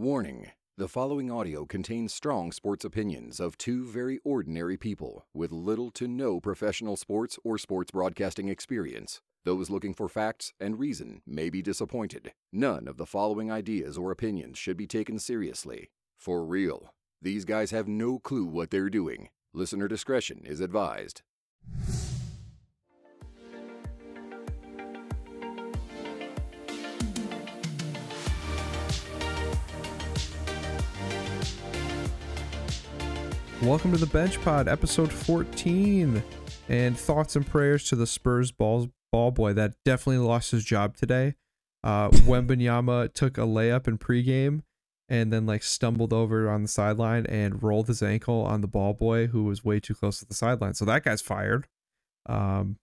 Warning the following audio contains strong sports opinions of two very ordinary people with little to no professional sports or sports broadcasting experience. Those looking for facts and reason may be disappointed. None of the following ideas or opinions should be taken seriously. For real, these guys have no clue what they're doing. Listener discretion is advised. Welcome to the Bench Pod, episode 14, and thoughts and prayers to the Spurs ball, ball boy that definitely lost his job today. Uh, Wembanyama took a layup in pregame and then like stumbled over on the sideline and rolled his ankle on the ball boy who was way too close to the sideline. So that guy's fired. Um,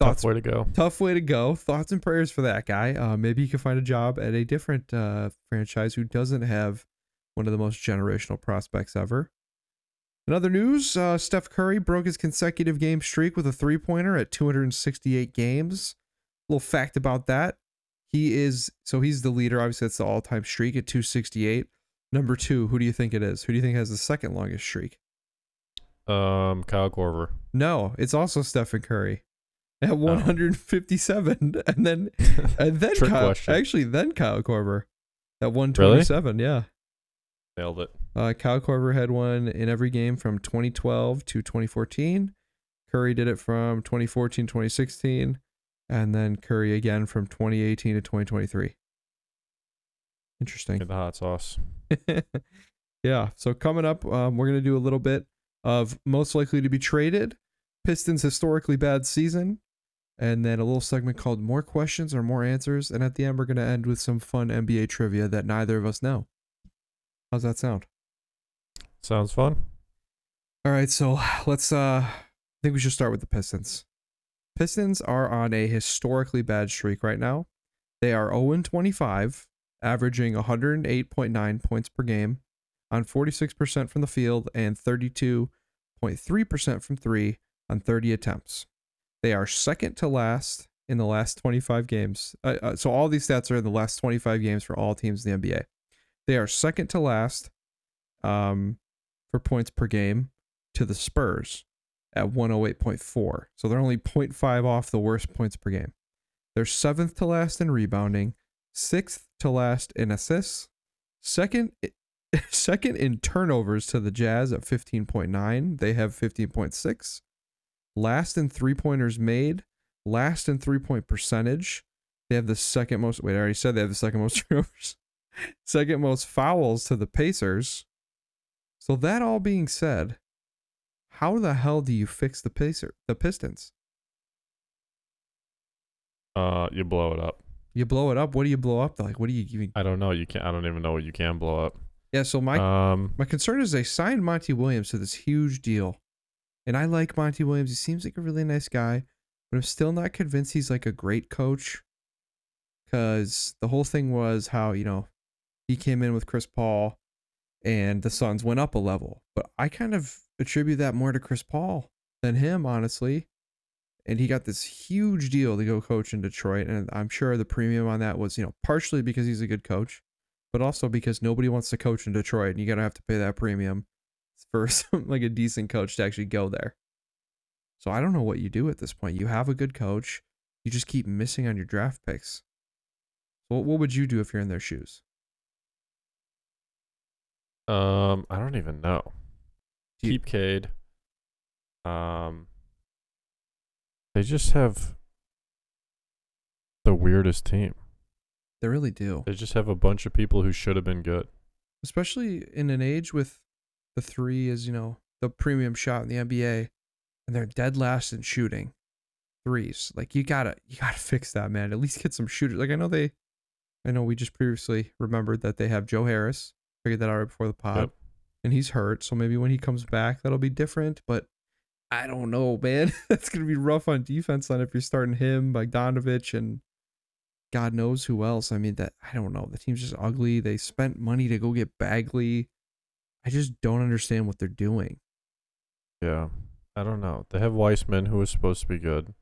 thoughts, Tough way to go. tough way to go. Thoughts and prayers for that guy. Uh, maybe he can find a job at a different uh, franchise who doesn't have one of the most generational prospects ever. In other news, uh, Steph Curry broke his consecutive game streak with a three pointer at 268 games. A little fact about that. He is, so he's the leader. Obviously, that's the all time streak at 268. Number two, who do you think it is? Who do you think has the second longest streak? Um, Kyle Korver. No, it's also Stephen Curry at 157, and then and then Kyle, question. actually then Kyle Korver at 127. Yeah, Nailed it. Uh, Kyle Korver had one in every game from 2012 to 2014. Curry did it from 2014 to 2016, and then Curry again from 2018 to 2023. Interesting. Get the hot sauce. yeah. So coming up, um, we're gonna do a little bit of most likely to be traded, Pistons historically bad season, and then a little segment called more questions or more answers, and at the end we're gonna end with some fun NBA trivia that neither of us know. How's that sound? Sounds fun. All right, so let's. uh I think we should start with the Pistons. Pistons are on a historically bad streak right now. They are 0 25, averaging 108.9 points per game, on 46% from the field and 32.3% from three on 30 attempts. They are second to last in the last 25 games. Uh, uh, so all these stats are in the last 25 games for all teams in the NBA. They are second to last um, for points per game to the Spurs at 108.4. So they're only 0.5 off the worst points per game. They're seventh to last in rebounding, sixth to last in assists, second second in turnovers to the Jazz at 15.9. They have 15.6. Last in three-pointers made, last in three-point percentage. They have the second most wait, I already said they have the second most turnovers. second most fouls to the Pacers. So that all being said, how the hell do you fix the Pacer the Pistons? Uh, you blow it up. You blow it up. What do you blow up? Like, what do you even? I don't know. You can. not I don't even know what you can blow up. Yeah. So my um, my concern is they signed Monty Williams to this huge deal, and I like Monty Williams. He seems like a really nice guy, but I'm still not convinced he's like a great coach. Because the whole thing was how you know he came in with Chris Paul, and the Suns went up a level. But I kind of attribute that more to Chris Paul than him, honestly. And he got this huge deal to go coach in Detroit, and I'm sure the premium on that was you know partially because he's a good coach, but also because nobody wants to coach in Detroit, and you gotta have to pay that premium for some, like a decent coach to actually go there. So I don't know what you do at this point. You have a good coach, you just keep missing on your draft picks. So what would you do if you're in their shoes? Um, I don't even know. Keep Cade. Um, they just have the weirdest team. They really do, They just have a bunch of people who should have been good. especially in an age with the three is you know the premium shot in the NBA, and they're dead last in shooting threes. Like you gotta you gotta fix that, man. At least get some shooters. Like I know they, I know we just previously remembered that they have Joe Harris. Figured that out right before the pod. Yep. and he's hurt. So maybe when he comes back, that'll be different. But I don't know, man. That's gonna be rough on defense. Then if you're starting him, Bogdanovich, and God knows who else. I mean, that I don't know. The team's just ugly. They spent money to go get Bagley. I just don't understand what they're doing. Yeah, I don't know. They have Wiseman, who was supposed to be good.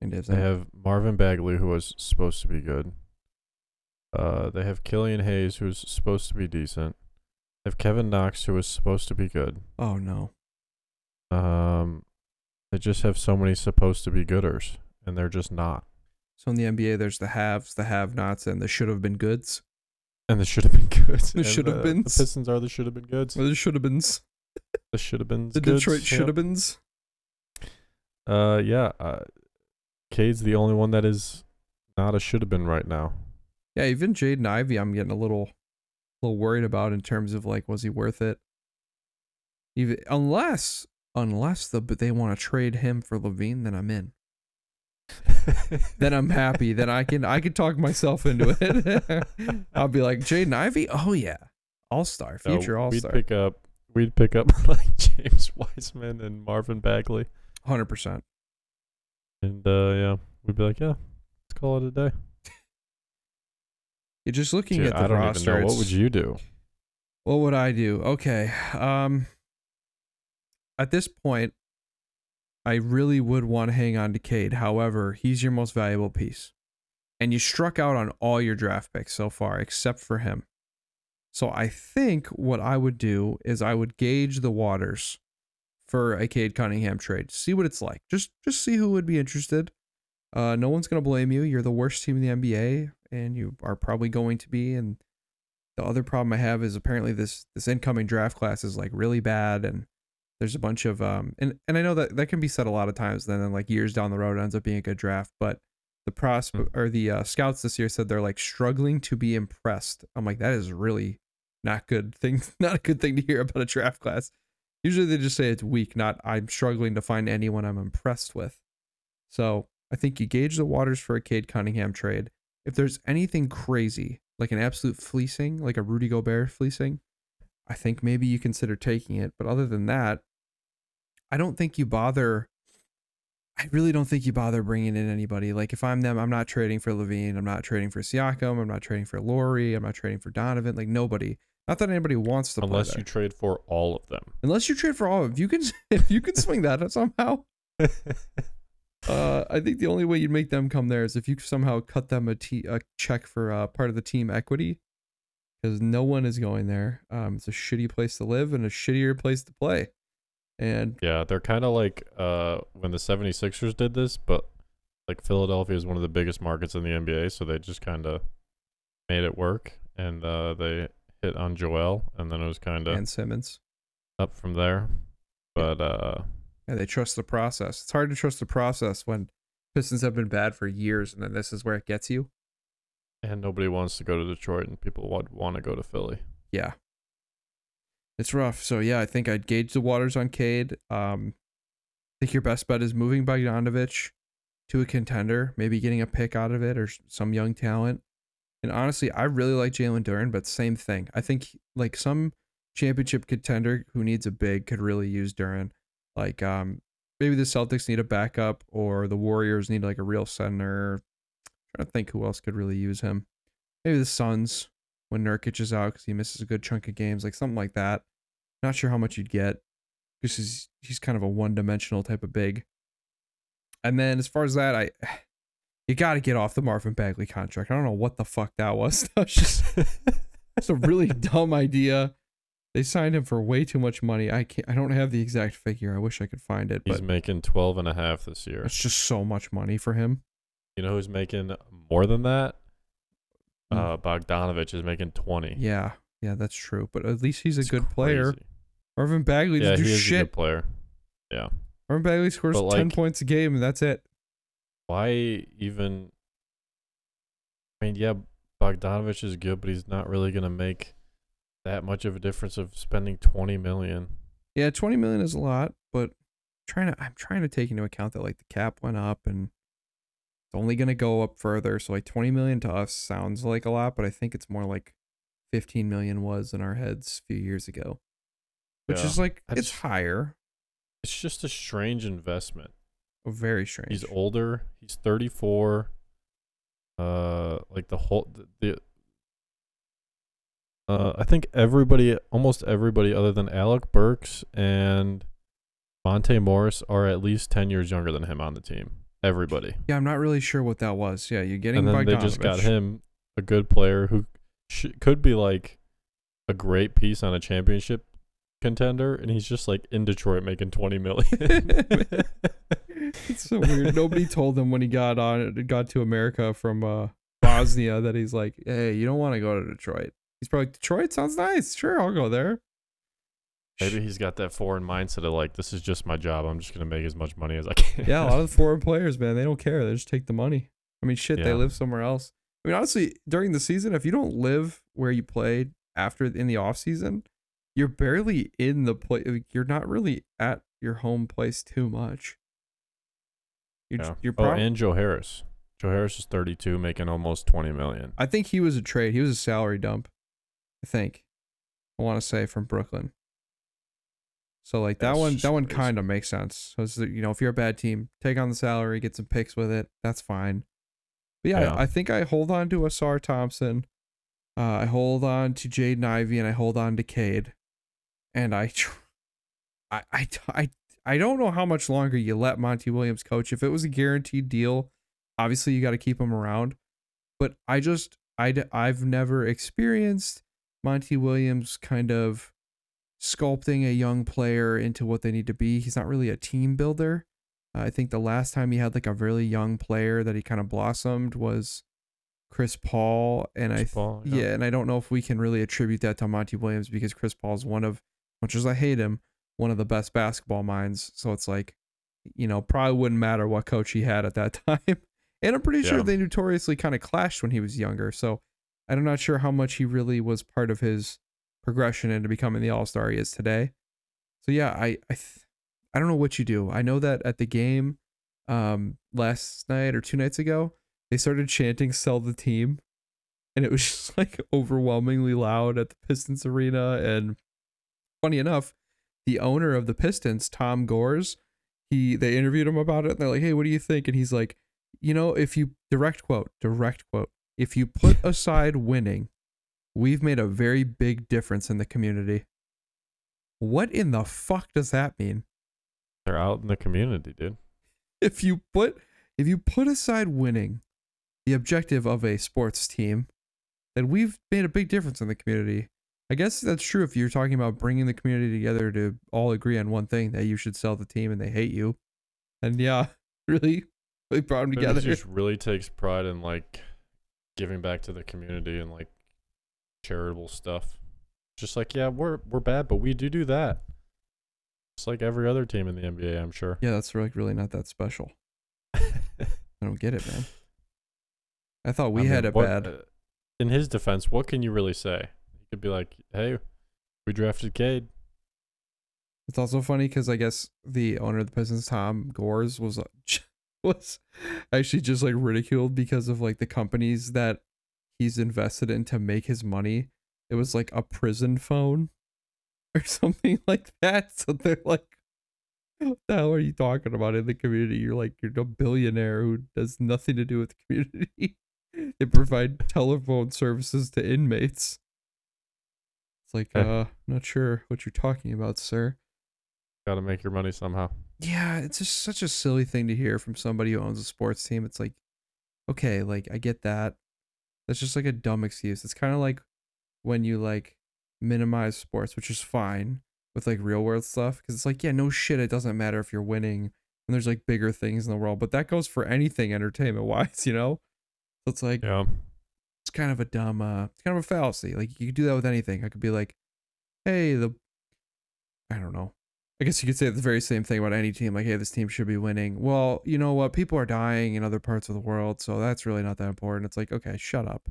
And They have Marvin Bagley, who was supposed to be good. Uh, they have Killian Hayes, who's supposed to be decent. They have Kevin Knox, who is supposed to be good. Oh no. Um, they just have so many supposed to be gooders, and they're just not. So in the NBA, there's the haves, the have-nots, and the should have been goods. And they should have been goods. The should have beens. The Pistons are the should have been goods. The should have beens. The should have been The Detroit should have beens. Uh, yeah. Uh, Cade's the only one that is not a should have been right now. Yeah, even Jaden Ivey, I'm getting a little, little worried about in terms of like, was he worth it? Even unless, unless the but they want to trade him for LaVine, then I'm in. Then I'm happy. then I can I can talk myself into it. I'll be like Jaden Ivey. Oh yeah, All Star, No, future All We'd Star, pick up. We'd pick up like James Wiseman and Marvin Bagley, hundred percent. and uh, yeah, we'd be like, yeah, let's call it a day. You're just looking Dude, at the I don't roster. even know. What would you do? What would I do? Okay. Um at this point, I really would want to hang on to Cade. However, he's your most valuable piece. And you struck out on all your draft picks so far, except for him. So I think what I would do is I would gauge the waters for a Cade Cunningham trade. See what it's like. Just just see who would be interested. Uh, no one's gonna blame you. You're the worst team in the NBA, and you are probably going to be. And the other problem I have is apparently this this incoming draft class is like really bad, and there's a bunch of um and and I know that that can be said a lot of times. Then like years down the road, it ends up being a good draft, but the prospect or the uh, scouts this year said they're like struggling to be impressed. I'm like that is really not good thing, not a good thing to hear about a draft class. Usually they just say it's weak, not I'm struggling to find anyone I'm impressed with. So I think you gauge the waters for a Cade Cunningham trade. If there's anything crazy, like an absolute fleecing, like a Rudy Gobert fleecing, I think maybe you consider taking it. But other than that, I don't think you bother. I really don't think you bother bringing in anybody. Like if I'm them, I'm not trading for LaVine. I'm not trading for Siakam. I'm not trading for Lauri. I'm not trading for Donovan. Like nobody. Not that anybody wants to play Unless you trade for all of them. Unless you trade for all of if you can if you can swing that somehow. Uh, I think the only way you'd make them come there is if you somehow cut them a, t- a check for uh, part of the team equity, because no one is going there. Um, it's a shitty place to live and a shittier place to play. And Yeah, they're kind of like uh when the 76ers did this, but like Philadelphia is one of the biggest markets in the NBA, so they just kind of made it work and uh they hit on Joel and then it was kind of and Simmons, up from there. But uh yeah, they trust the process. It's hard to trust the process when Pistons have been bad for years, and then this is where it gets you. and nobody wants to go to Detroit and people would want to go to Philly. Yeah, it's rough. So yeah, I think I'd gauge the waters on Cade. Um, I think your best bet is moving Bogdanovich to a contender, maybe getting a pick out of it or some young talent. And honestly, I really like Jalen Duren, but same thing. I think like some championship contender who needs a big could really use Duren. Like um, maybe the Celtics need a backup, or the Warriors need like a real center. i trying to think who else could really use him. Maybe the Suns when Nurkic is out because he misses a good chunk of games, like something like that. Not sure how much you'd get because he's he's kind of a one dimensional type of big. And then as far as that, I you got to get off the Marvin Bagley contract. I don't know what the fuck that was. That was just it's a really dumb idea. They signed him for way too much money. I can't. I don't have the exact figure. I wish I could find it, He's but making 12 and a half this year. it's just so much money for him. You know who's making more than that? Hmm. Uh Bogdanovich is making 20. Yeah, yeah, that's true. But at least he's a It's good player. crazy. Marvin Bagley Yeah, he do is a shit. good player. Yeah. Marvin Bagley scores But, ten like- points a game, and that's it. Why even? I mean, yeah, Bogdanovich is good, but he's not really gonna make that much of a difference of spending twenty million. Yeah, twenty million is a lot, but trying to I'm trying to take into account that like the cap went up and it's only gonna go up further. So like twenty million to us sounds like a lot, but I think it's more like fifteen million was in our heads a few years ago, which Yeah. is like I it's higher. It's just a strange investment. Oh, very strange. He's older. He's thirty four. Uh, like the whole the. the uh, I think everybody, almost everybody, other than Alec Burks and Monte Morris, are at least ten years younger than him on the team. Everybody. yeah, I'm not really sure what that was. Yeah, you're getting and then they just got him a good player who sh- could be like a great piece on a championship contender, and he's just like in Detroit making twenty million. it's so weird. Nobody told him when he got on got to America from uh, Bosnia that he's like, hey, you don't want to go to Detroit. He's probably like, Detroit sounds nice. Sure, I'll go there. Maybe he's got that foreign mindset of like, this is just my job. I'm just gonna make as much money as I can. Yeah, a lot of the foreign players, man, they don't care. They just take the money. I mean, shit, they live somewhere else. I mean, honestly, during the season, if you don't live where you played after in the off season, you're barely in the place. You're not really at your home place too much. You're, Yeah. you're oh, and Joe Harris. Joe Harris is 32, making almost 20 million. I think he was a trade. He was a salary dump. I think. I want to say from Brooklyn. So like that That's one, that one kind of makes sense. So you know, if you're a bad team, take on the salary, get some picks with it. That's fine. But yeah, Yeah. I, I think I hold on to Ausar Thompson. Uh, I hold on to Jaden Ivey, and I hold on to Cade. And I, tr- I, I, I, I don't know how much longer you let Monty Williams coach. If it was a guaranteed deal, obviously you got to keep him around. But I just, I, I've never experienced Monty Williams kind of sculpting a young player into what they need to be. He's not really a team builder. Uh, I think the last time he had like a really young player that he kind of blossomed was Chris Paul, and I th- Paul, yeah. yeah. and I don't know if we can really attribute that to Monty Williams because Chris Paul is one of, much as I hate him, one of the best basketball minds. So it's like, you know, probably wouldn't matter what coach he had at that time. And I'm pretty sure they notoriously kind of clashed when he was younger. So I'm not sure how much he really was part of his progression into becoming the All Star he is today. So yeah, I I th- I don't know what you do. I know that at the game, um, last night or two nights ago, they started chanting "Sell the team," and it was just like overwhelmingly loud at the Pistons arena. And funny enough, the owner of the Pistons, Tom Gores, he they interviewed him about it. And they're like, "Hey, what do you think?" And he's like, "You know, if you direct quote, direct quote, if you put aside winning, we've made a very big difference in the community." What in the fuck does that mean? They're out in the community, dude. if you put if you put aside winning the objective of a sports team then we've made a big difference in the community i guess that's true if you're talking about bringing the community together to all agree on one thing that you should sell the team and they hate you and yeah really they brought them together He just really takes pride in like giving back to the community and like charitable stuff. Just like, yeah, we're we're bad, but we do do that. Just like every other team in the NBA, I'm sure. yeah that's like really not that special i don't get it man i thought we I had mean, it what- bad uh, in his defense, what can you really say? He could be like, "Hey, we drafted Cade." It's also funny because I guess the owner of the Pistons, Tom Gores, was uh, was actually just like ridiculed because of like the companies that he's invested in to make his money. It was like a prison phone or something like that. So they're like, "What the hell are you talking about in the community? You're like you're a billionaire who does nothing to do with the community. they provide telephone services to inmates." It's like, uh, not sure what you're talking about, sir. Got to make your money somehow. Yeah, it's just such a silly thing to hear from somebody who owns a sports team. It's like, okay, like I get that. That's just like a dumb excuse. It's kind of like when you like minimize sports, which is fine with like real world stuff because it's like, yeah, no shit, it doesn't matter if you're winning and there's like bigger things in the world, but that goes for anything entertainment wise, you know? So it's like Yeah. it's kind of a dumb uh it's kind of a fallacy. Like you could do that with anything. I could be like, hey, the I don't know. I guess you could say the very same thing about any team, like, hey, this team should be winning. Well, you know what? People are dying in other parts of the world, so that's really not that important. It's like, okay, shut up.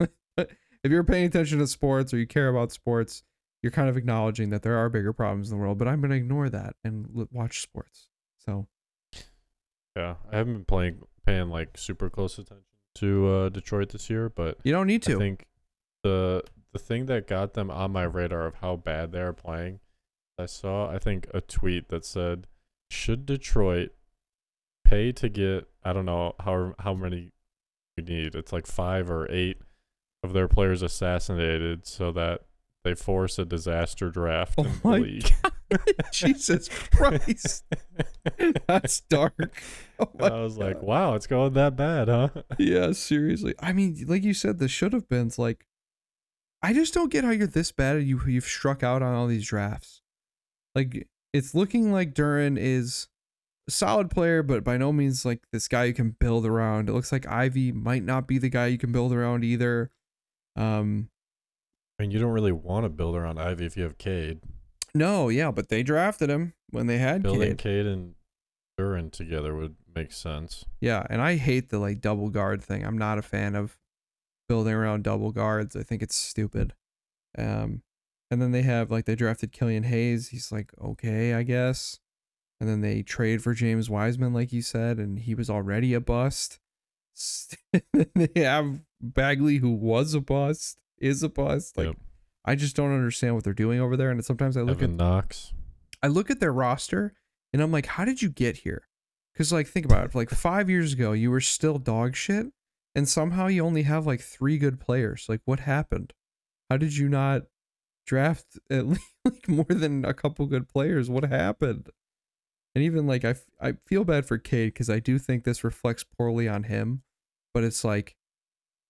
if you're paying attention to sports or you care about sports, you're kind of acknowledging that there are bigger problems in the world, but I'm going to ignore that and l- watch sports. So, Yeah. I haven't been playing paying like super close attention to uh, Detroit this year, but you don't need to. I think the the thing that got them on my radar of how bad they are playing, I saw I think a tweet that said, "Should Detroit pay to get I don't know how how many we need? It's like five or eight of their players assassinated, so that they force a disaster draft Oh in the my league." Jesus Christ. That's dark. Oh I was like, wow, it's going that bad, huh? Yeah, seriously. I mean, like you said, the should have been's like I just don't get how you're this bad and you you've struck out on all these drafts. Like it's looking like Duren is a solid player, but by no means like this guy you can build around. It looks like Ivey might not be the guy you can build around either. Um I mean, you don't really want to build around Ivey if you have Cade. no, yeah, but they drafted him when they had Building Cade. Cade and Duren together would make sense. Yeah, and I hate the like double guard thing. I'm not a fan of building around double guards. I think it's stupid. Um, and then they have like they drafted Killian Hayes. He's like okay, I guess. And then they trade for James Wiseman, like you said, and he was already a bust. they have Bagley, who was a bust, is a bust. Like Yep. I just don't understand what they're doing over there. And sometimes I look Evan at Knox. I look at their roster and I'm like, how did you get here? Because like think about it, like five years ago, you were still dog shit, and somehow you only have like three good players. Like what happened? How did you not draft at least like more than a couple good players? What happened? And even like I, I feel bad for Cade because I do think this reflects poorly on him, but it's like,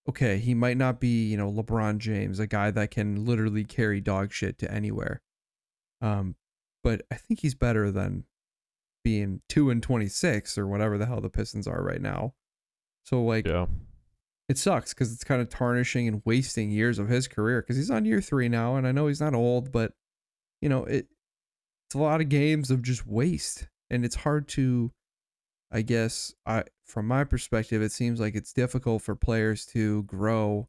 okay, he might not be you know LeBron James, a guy that can literally carry dog shit to anywhere. Um, but I think he's better than being two and twenty six or whatever the hell the Pistons are right now. So like Yeah. It sucks because it's kind of tarnishing and wasting years of his career because he's on year three now, and I know he's not old, but you know it. It's a lot of games of just waste, and it's hard to, I guess, I from my perspective, it seems like it's difficult for players to grow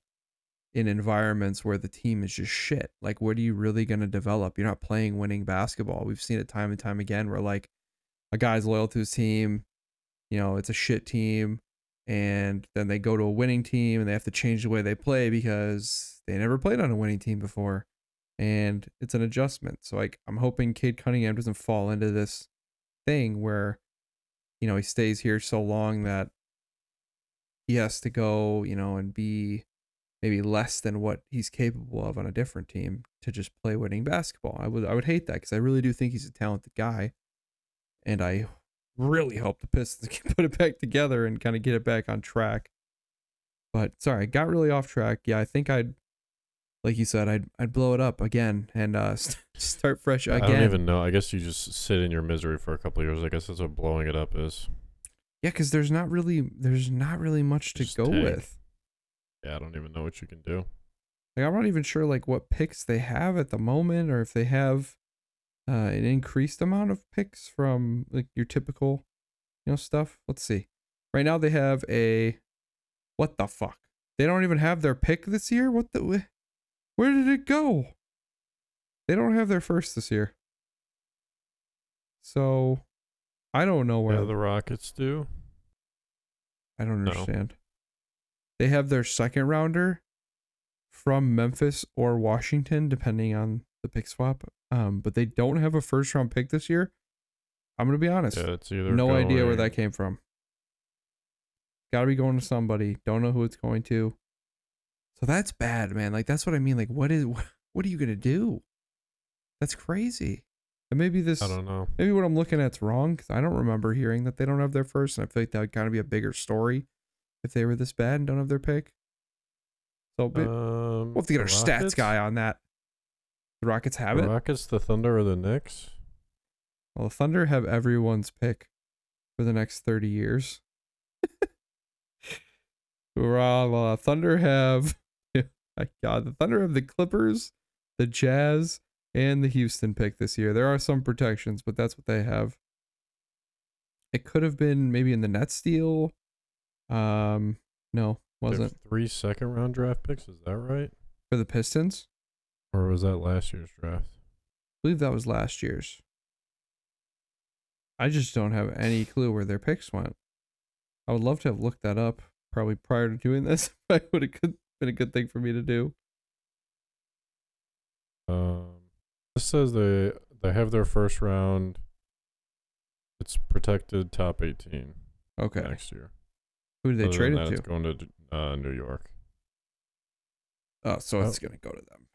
in environments where the team is just shit. Like, what are you really going to develop? You're not playing winning basketball. We've seen it time and time again where like a guy's loyal to his team, you know, it's a shit team, and then they go to a winning team and they have to change the way they play because they never played on a winning team before. And it's an adjustment. So like I'm hoping Cade Cunningham doesn't fall into this thing where, you know, he stays here so long that he has to go, you know, and be maybe less than what he's capable of on a different team to just play winning basketball. I would I would hate that because I really do think he's a talented guy, and I really hope the Pistons can put it back together and kind of get it back on track. But sorry, I got really off track. Yeah, I think I'd, like you said, I'd I'd blow it up again and uh st- start fresh again. I don't even know. I guess you just sit in your misery for a couple of years. I guess that's what blowing it up is. Yeah, because there's not really there's not really much to Just go tank. with. Yeah, I don't even know what you can do. Like I'm not even sure like what picks they have at the moment, or if they have uh, an increased amount of picks from like your typical, you know, stuff. Let's see. Right now they have a, what the fuck? They don't even have their pick this year. What the? wh- Where did it go? They don't have their first this year. So, I don't know where Yeah, the Rockets do. I don't No. understand. They have their second rounder from Memphis or Washington, depending on the pick swap. Um, but they don't have a first round pick this year. I'm gonna be honest. Yeah, it's either no idea where that came from. Gotta be going to somebody. Don't know who it's going to. So that's bad, man. Like that's what I mean. Like, what is what are you gonna do? That's crazy. And maybe this I don't know. maybe what I'm looking at's wrong because I don't remember hearing that they don't have their first, and I feel like that would kind of be a bigger story if they were this bad and don't have their pick. So Um, we'll have to get our the stats guy on that. The Rockets have The it. Rockets, the Thunder, or the Knicks? Well, the Thunder have everyone's pick for the next 30 years. uh, Thunder have, my God, the Thunder have the Clippers, the Jazz, and the Houston pick this year. There are some protections, but that's what they have. It could have been maybe in the Nets deal. Um, no, wasn't three second round draft picks. Is that right? for the Pistons. Or was that last year's draft? I believe that was last year's. I just don't have any clue where their picks went. I would love to have looked that up probably prior to doing this. But it would have been a good thing for me to do. Um, this says they they have their first round. It's protected top eighteen Okay. next year. Who did they Other trade it that, to? It's going to uh, New York. Oh, so Oh. it's going to go to them.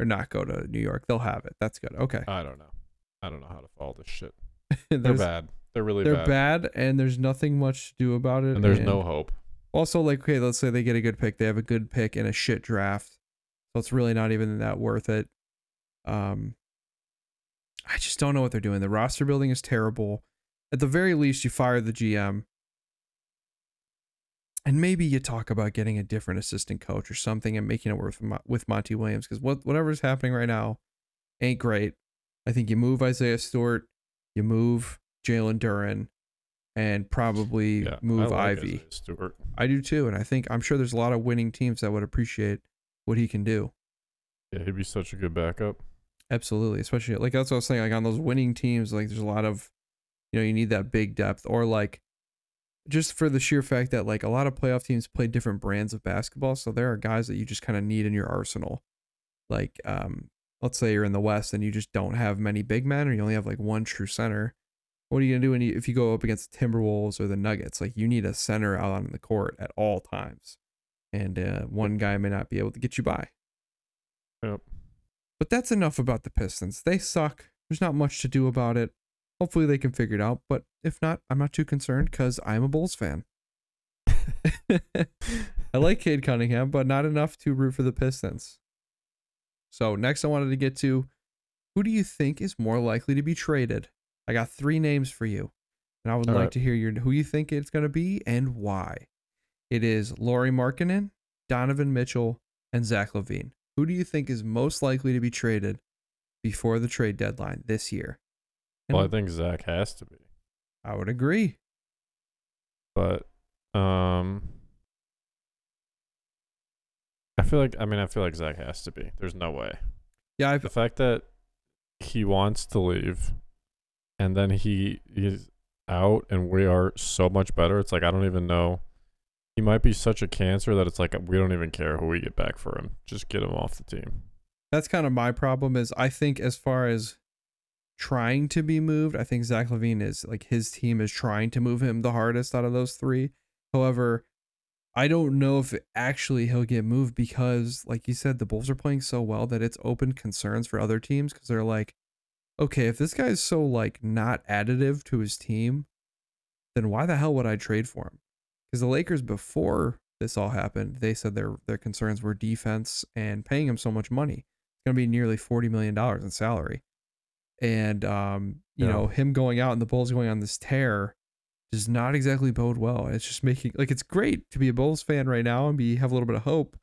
Or not go to New York. They'll have it. That's good. Okay. I don't know. I don't know how to follow this shit. They're bad. They're really They're bad. bad. and there's nothing much to do about it. And there's no hope. Also, like, okay, let's say they get a good pick. They have a good pick in a shit draft. So it's really not even that worth it. Um, I just don't know what they're doing. The roster building is terrible. At the very least, you fire the GM. And maybe you talk about getting a different assistant coach or something and making it work with, with Monty Williams because what whatever's happening right now ain't great. I think you move Isaiah Stewart, you move Jalen Duren, and probably Yeah, move I like Ivey. Stewart. I do too, and I think I'm sure there's a lot of winning teams that would appreciate what he can do. Yeah, he'd be such a good backup. Absolutely, especially like that's what I was saying. Like on those winning teams, like there's a lot of, you know, you need that big depth, or like, just for the sheer fact that like a lot of playoff teams play different brands of basketball, so there are guys that you just kind of need in your arsenal. Like, um, let's say you're in the West and you just don't have many big men, or you only have like one true center. What are you gonna do when you, if you go up against the Timberwolves or the Nuggets? Like you need a center out on the court at all times, and uh, one guy may not be able to get you by. Yep. But that's enough about the Pistons. They suck. There's not much to do about it. Hopefully they can figure it out. But if not, I'm not too concerned because I'm a Bulls fan. I like Cade Cunningham, but not enough to root for the Pistons. So next I wanted to get to who do you think is more likely to be traded? I got three names for you. And I would All like right. to hear your who you think it's gonna be and why. It is Lauri Markkanen, Donovan Mitchell, and Zach LaVine. Who do you think is most likely to be traded before the trade deadline this year? Well, I think Zach has to be. I would agree. But um I feel like I mean I feel like Zach has to be. There's no way. Yeah, I The fact that he wants to leave and then he is out and we are so much better. It's like I don't even know. He might be such a cancer that it's like we don't even care who we get back for him. Just get him off the team. that's kind of my problem is I think as far as trying to be moved, I think Zach LaVine is like his team is trying to move him the hardest out of those three. However, I don't know if actually he'll get moved because, like you said, the Bulls are playing so well that it's opened concerns for other teams because they're like, okay, if this guy's so like not additive to his team, then why the hell would I trade for him? Because the Lakers before this all happened, they said their their concerns were defense and paying him so much money. It's gonna be nearly forty million dollars in salary, and um, you Yeah. know him going out and the Bulls going on this tear does not exactly bode well. It's just making like it's great to be a Bulls fan right now and be have a little bit of hope,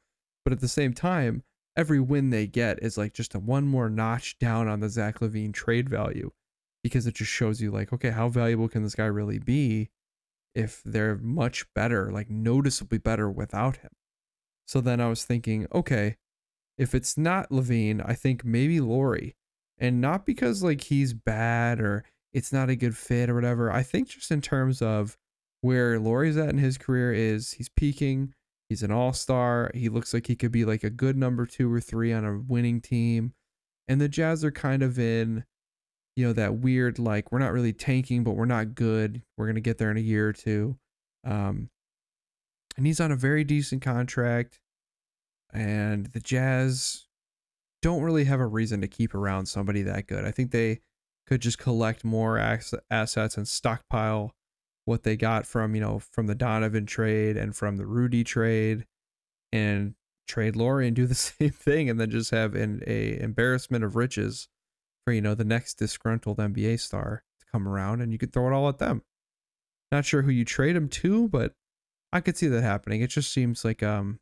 but at the same time, every win they get is like just a one more notch down on the Zach LaVine trade value because it just shows you like, okay, how valuable can this guy really be if they're much better, like noticeably better without him. So then I was thinking, okay, if it's not LaVine, I think maybe Lauri. And not because like he's bad or it's not a good fit or whatever. I think just in terms of where Lauri's at in his career is he's peaking. He's an all-star. He looks like he could be like a good number 2 or 3 on a winning team. And the Jazz are kind of in you know that weird like we're not really tanking but we're not good. We're going to get there in a year or two. Um and he's on a very decent contract and the Jazz don't really have a reason to keep around somebody that good. I think they could just collect more ass- assets and stockpile what they got from, you know, from the Donovan trade and from the Rudy trade and trade Lauri and do the same thing and then just have an a embarrassment of riches for, you know, the next disgruntled NBA star to come around and you could throw it all at them. Not sure who you trade him to, but I could see that happening. It just seems like um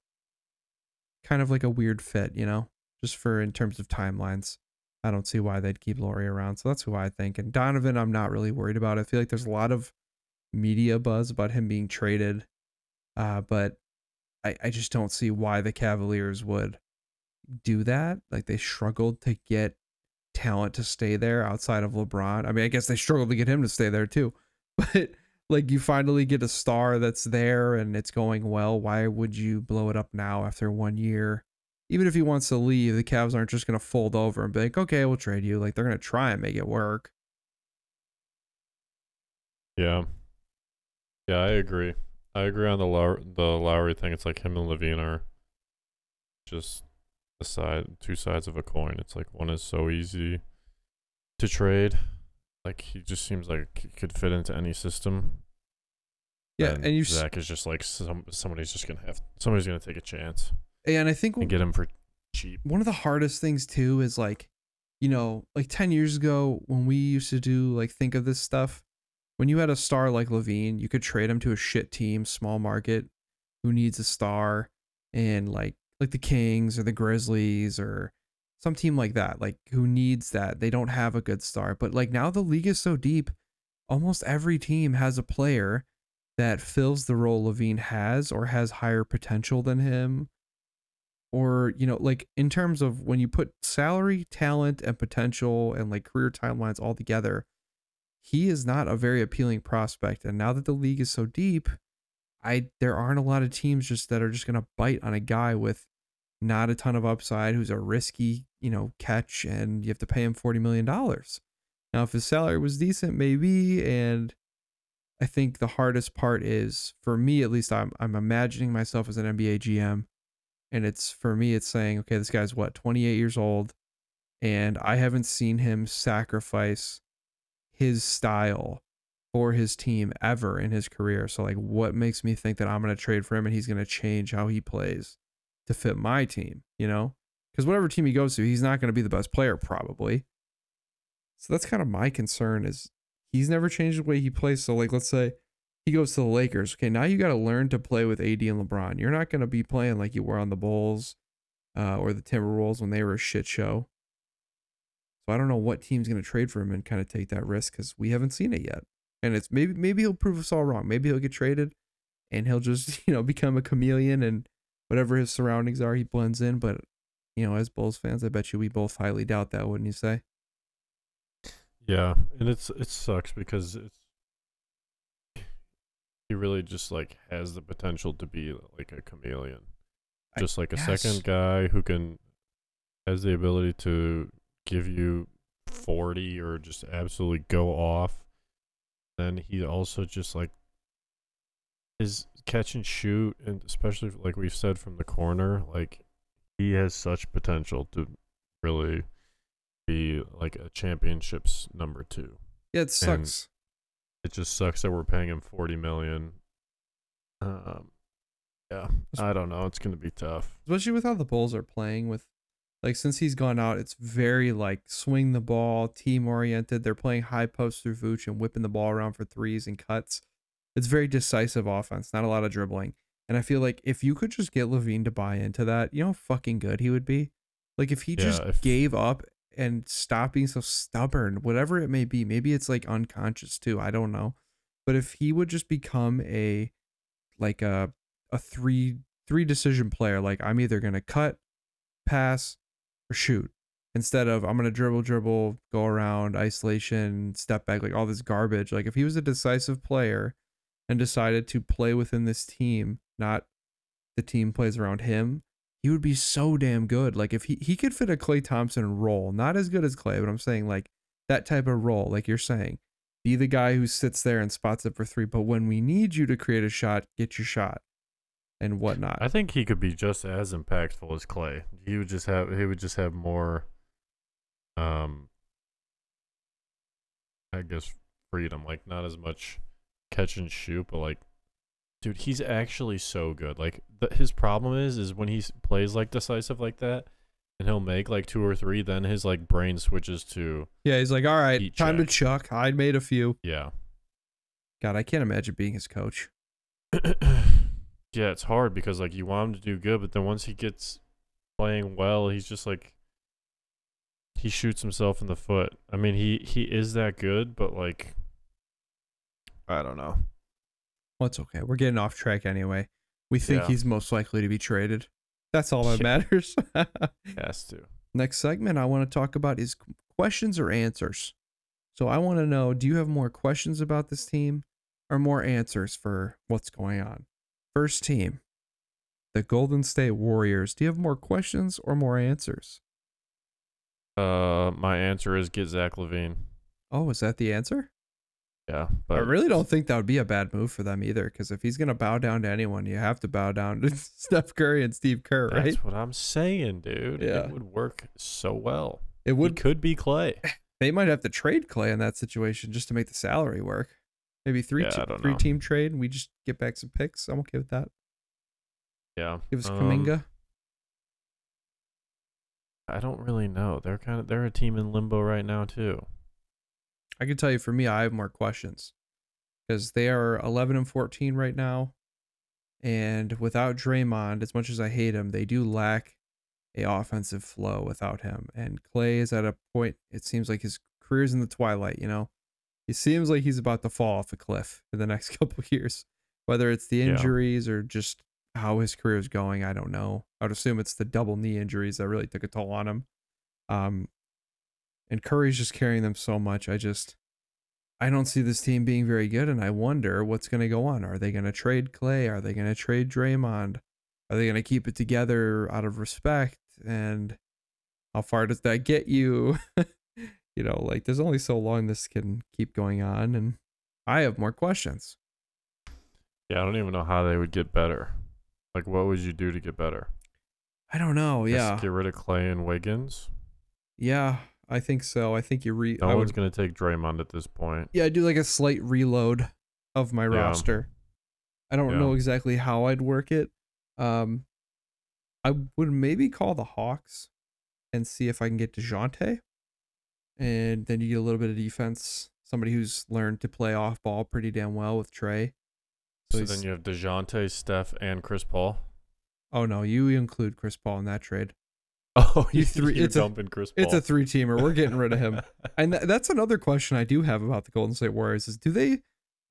kind of like a weird fit, you know, just for in terms of timelines. I don't see why they'd keep Lauri around. So that's who I think. And Donovan, I'm not really worried about. I feel like there's a lot of media buzz about him being traded. Uh, but I, I just don't see why the Cavaliers would do that. Like they struggled to get talent to stay there outside of LeBron. I mean, I guess they struggled to get him to stay there too. But like you finally get a star that's there and it's going well. Why would you blow it up now after one year? Even if he wants to leave, the Cavs aren't just gonna fold over and be like, okay, we'll trade you. Like they're gonna try and make it work. Yeah. Yeah, I agree. I agree on the Low- the Lauri thing. It's like him and LaVine are just the side two sides of a coin. It's like one is so easy to trade. Like he just seems like he could fit into any system. Yeah, and and you s- Zach is just like some somebody's just gonna have somebody's gonna take a chance and I think and get them for cheap. one of the hardest things too is like you know like 10 years ago when we used to do like think of this stuff when you had a star like LaVine you could trade him to a shit team small market who needs a star and like like the kings or the grizzlies or some team like that like who needs that. They don't have a good star. But like now the league is so deep almost every team has a player that fills the role LaVine has or has higher potential than him or you know like in terms of when you put salary talent and potential and like career timelines all together he is not a very appealing prospect and now that the league is so deep i there aren't a lot of teams just that are just going to bite on a guy with not a ton of upside who's a risky you know catch and you have to pay him 40 million dollars. Now if his salary was decent maybe and i think the hardest part is for me at least i'm, I'm imagining myself as an nba gm and it's for me it's saying okay this guy's what 28 years old and i haven't seen him sacrifice his style for his team ever in his career. So like what makes me think that i'm going to trade for him and he's going to change how he plays to fit my team you know? Because whatever team he goes to he's not going to be the best player probably. So that's kind of my concern is he's never changed the way he plays. So like let's say he goes to the Lakers. Okay, now you got to learn to play with AD and LeBron. You're not going to be playing like you were on the Bulls uh, or the Timberwolves when they were a shit show. So I don't know what team's going to trade for him and kind of take that risk because we haven't seen it yet. And it's maybe maybe he'll prove us all wrong. Maybe he'll get traded and he'll just you know become a chameleon and whatever his surroundings are, he blends in. But you know, as Bulls fans, I bet you we both highly doubt that, wouldn't you say? Yeah, and it's it sucks because it's he really just like has the potential to be like a chameleon, I just like a guess. second guy who can has the ability to give you forty or just absolutely go off. Then he also just like his catch and shoot, and especially like we've said from the corner, like he has such potential to really be like a championships number two Yeah, it sucks. It just sucks that we're paying him 40 million um yeah i don't know it's gonna be tough especially with how the Bulls are playing with like since he's gone out, it's very like swing the ball, team oriented. They're playing high post through Vooch and whipping the ball around for threes and cuts. It's very decisive offense, not a lot of dribbling. And I feel like if you could just get LaVine to buy into that, you know how fucking good he would be. Like if he just if- gave up and stopped being so stubborn, whatever it may be, maybe it's like unconscious too. I don't know. But if he would just become a like a a three three decision player, like I'm either gonna cut, pass, or shoot. Instead of I'm gonna dribble, dribble, go around, isolation, step back, like all this garbage. Like if he was a decisive player and decided to play within this team, not the team plays around him, he would be so damn good. Like if he he could fit a Klay Thompson role, not as good as Klay, but I'm saying like that type of role, like you're saying. Be the guy who sits there and spots up for three, but when we need you to create a shot, get your shot and whatnot. i think he could be just as impactful as Klay he would just have he would just have more um i guess freedom like not as much catch and shoot but like dude he's actually so good like the, his problem is is when he plays like decisive like that and he'll make like two or three then his like brain switches to Yeah, he's like, all right, time to chuck. I made a few. yeah God, I can't imagine being his coach. yeah, it's hard because like you want him to do good, but then once he gets playing well, he's just like he shoots himself in the foot. I mean, he he is that good, but like I don't know. Well, it's okay. We're getting off track anyway. We think Yeah. he's most likely to be traded. That's all that matters. Has to. Next segment I want to talk about is questions or answers. So I want to know do you have more questions about this team or more answers for what's going on? First team, the Golden State Warriors. Do you have more questions or more answers? Uh, my answer is get Zach LaVine. Oh, is that the answer? Yeah, but I really don't think that would be a bad move for them either. Because if he's gonna bow down to anyone, you have to bow down to Steph Curry and Steve Kerr, right? that's what I'm saying, dude. Yeah. It would work so well. It Would could be Klay. they might have to trade Klay in that situation just to make the salary work. Maybe three Yeah, te- three know. team trade. And we just get back some picks. I'm okay with that. Yeah. Give us um, Kuminga. I don't really know. They're kind of they're a team in limbo right now too. I can tell you for me, I have more questions because they are 11 and 14 right now. And without Draymond, as much as I hate him, they do lack a offensive flow without him. And Klay is at a point, it seems like his career's in the twilight, you know? He seems like he's about to fall off a cliff in the next couple of years. Whether it's the Yeah. injuries or just how his career is going, I don't know. I would assume it's the double knee injuries that really took a toll on him. Um, and Curry's just carrying them so much. I just I don't see this team being very good, and I wonder what's going to go on. Are they going to trade Klay? Are they going to trade Draymond? Are they going to keep it together out of respect? And how far does that get you? you know, like there's only so long this can keep going on, and I have more questions. Yeah, I don't even know how they would get better. Like, what would you do to get better? I don't know. Just Yeah, get rid of Klay and Wiggins. yeah, I think so. I think you re. No I one's would, gonna take Draymond at this point. yeah, I do like a slight reload of my Yeah. roster. I don't Yeah. know exactly how I'd work it. Um, I would maybe call the Hawks and see if I can get Dejounte, and then you get a little bit of defense. Somebody who's learned to play off ball pretty damn well with Trey. So, he's- then you have Dejounte, Steph, and Chris Paul. oh no, you include Chris Paul in that trade. Oh, You three- You're it's a- Chris Paul. It's a three teamer. We're getting rid of him. And th- that's another question I do have about the Golden State Warriors is do they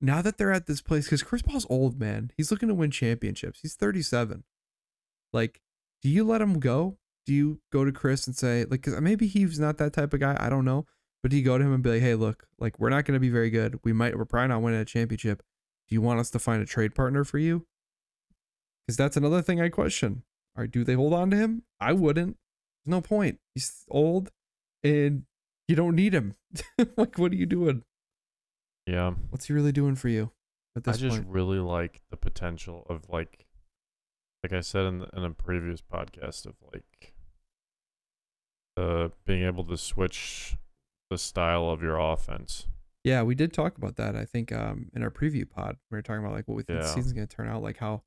now that they're at this place because Chris Paul's old man, he's looking to win championships. He's 37. Like, do you let him go? Do you go to Chris and say like, cause maybe he's not that type of guy. I don't know. But do you go to him and be like, hey, look, like we're not going to be very good. We might, we're probably not winning a championship. Do you want us to find a trade partner for you? Because that's another thing I question. Or do they hold on to him? I wouldn't. There's no point. He's old, and you don't need him. like, what are you doing? yeah. What's he really doing for you at this I just point? really like the potential of like, like I said in, in a previous podcast of like, uh, being able to switch the style of your offense. Yeah, we did talk about that. I think um in our preview pod, we were talking about like what we think the season's gonna turn out, like how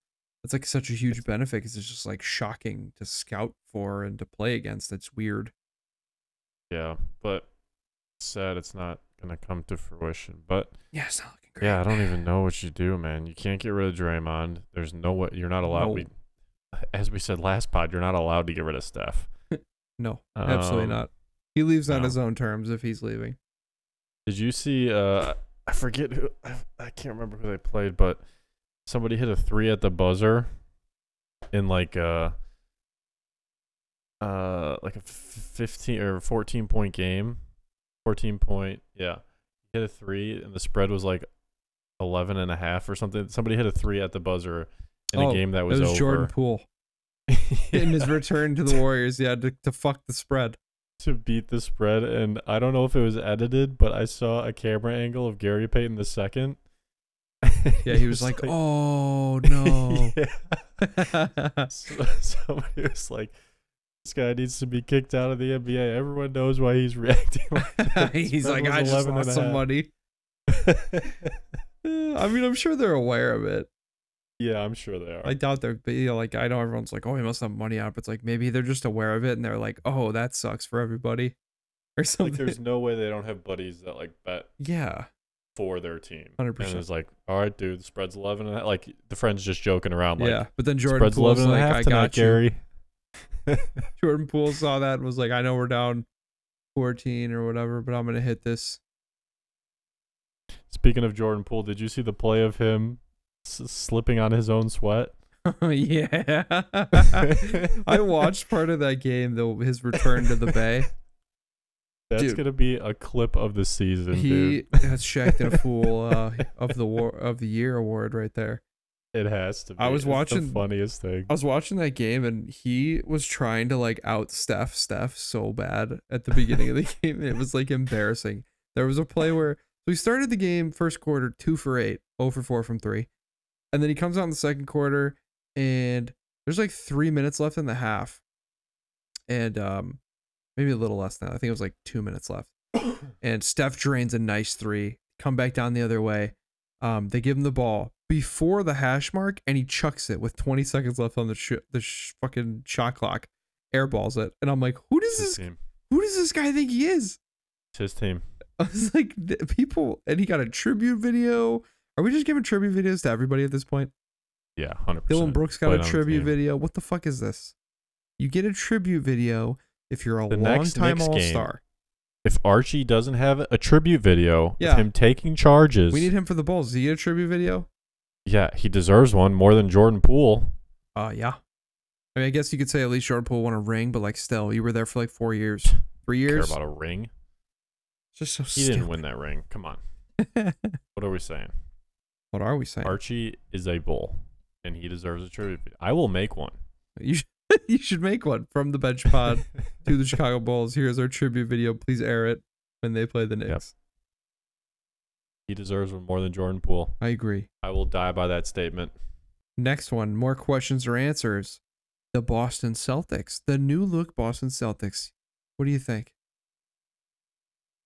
it's like such a huge benefit because it's just like shocking to scout for and to play against. It's weird. Yeah, but sad it's not gonna come to fruition. But Yeah, it's not looking great. yeah, I don't even know what you do, man. You can't get rid of Draymond. There's no way you're not allowed. No. We, as we said last pod, you're not allowed to get rid of Steph. No, absolutely Um, not. He leaves on his own terms if he's leaving. Did you see? Uh, I forget who. I, I can't remember who they played, but somebody hit a three at the buzzer in like a uh like a f- fifteen or fourteen point game. Fourteen point, yeah. Hit a three, and the spread was like 11 and a half or something. Somebody hit a three at the buzzer in Oh, a game that It was, was over. Jordan Poole in his return to the Warriors. Yeah, to, to fuck the spread. to beat the spread, and I don't know if it was edited, but I saw a camera angle of Gary Payton the second. Yeah, he was like, "Oh no." So- Somebody was like, "This guy needs to be kicked out of the NBA." Everyone knows why he's reacting. Like. He's like, I just 11 lost some money. I mean, I'm sure they're aware of it. yeah, I'm sure they are. I doubt they're, but, you know, like, I know everyone's like, oh, he must have money out. But it's like, maybe they're just aware of it and they're like, oh, that sucks for everybody. Or like, something. there's no way they don't have buddies that like bet yeah. For their team. 100%. And it's like, all right, dude, the spread's 11 and a half. Like the friend's just joking around. Like, yeah. But then Jordan spread's Poole's 11 and like, a half I tonight, got you. Gary. Jordan Poole saw that and was like, I know we're down 14 or whatever, but I'm going to hit this. Speaking of Jordan Poole, did you see the play of him s- slipping on his own sweat? yeah. I watched part of that game, though, his return to the Bay. That's Dude. gonna be a clip of the season, he dude. has Shaqtin' a Fool uh, of the war of the year award right there. It has to be. I was It's the watching- funniest thing. I was watching that game and he was trying to like out Steph Steph so bad at the beginning of the game. It was like embarrassing. There was a play where we started the game first quarter two for eight, oh for four from three. And then he comes out in the second quarter and there's like three minutes left in the half. And um maybe a little less than that. I think it was like two minutes left. and Steph drains a nice three, come back down the other way. Um, they give him the ball before the hash mark, and he chucks it with 20 seconds left on the sh- the sh- fucking shot clock, airballs it, and I'm like, who does this team. who does this guy think he is? It's his team. I was like, people, and he got a tribute video. Are we just giving tribute videos to everybody at this point? Yeah, hundred Dillon. Brooks got Played a tribute video. What the fuck is this? You get a tribute video if you're a the long-time All Star. If Archie doesn't have a tribute video Yeah. of him taking charges, We need him for the Bulls. Does he get a tribute video? yeah, he deserves one more than Jordan Poole. Uh, yeah. I mean, I guess you could say at least Jordan Poole won a ring, but like still, you were there for like four years, three years. Care about a ring? Just so He stupid. didn't win that ring. Come on. What are we saying? what are we saying? Archie is a bull, and he deserves a tribute. I will make one. You should, you should make one from the bench pod to the Chicago Bulls. Here's our tribute video. Please air it when they play the Knicks. he deserves one more than Jordan Poole. I agree. I will die by that statement. Next one, more questions or answers. The Boston Celtics, the new look Boston Celtics. What do you think?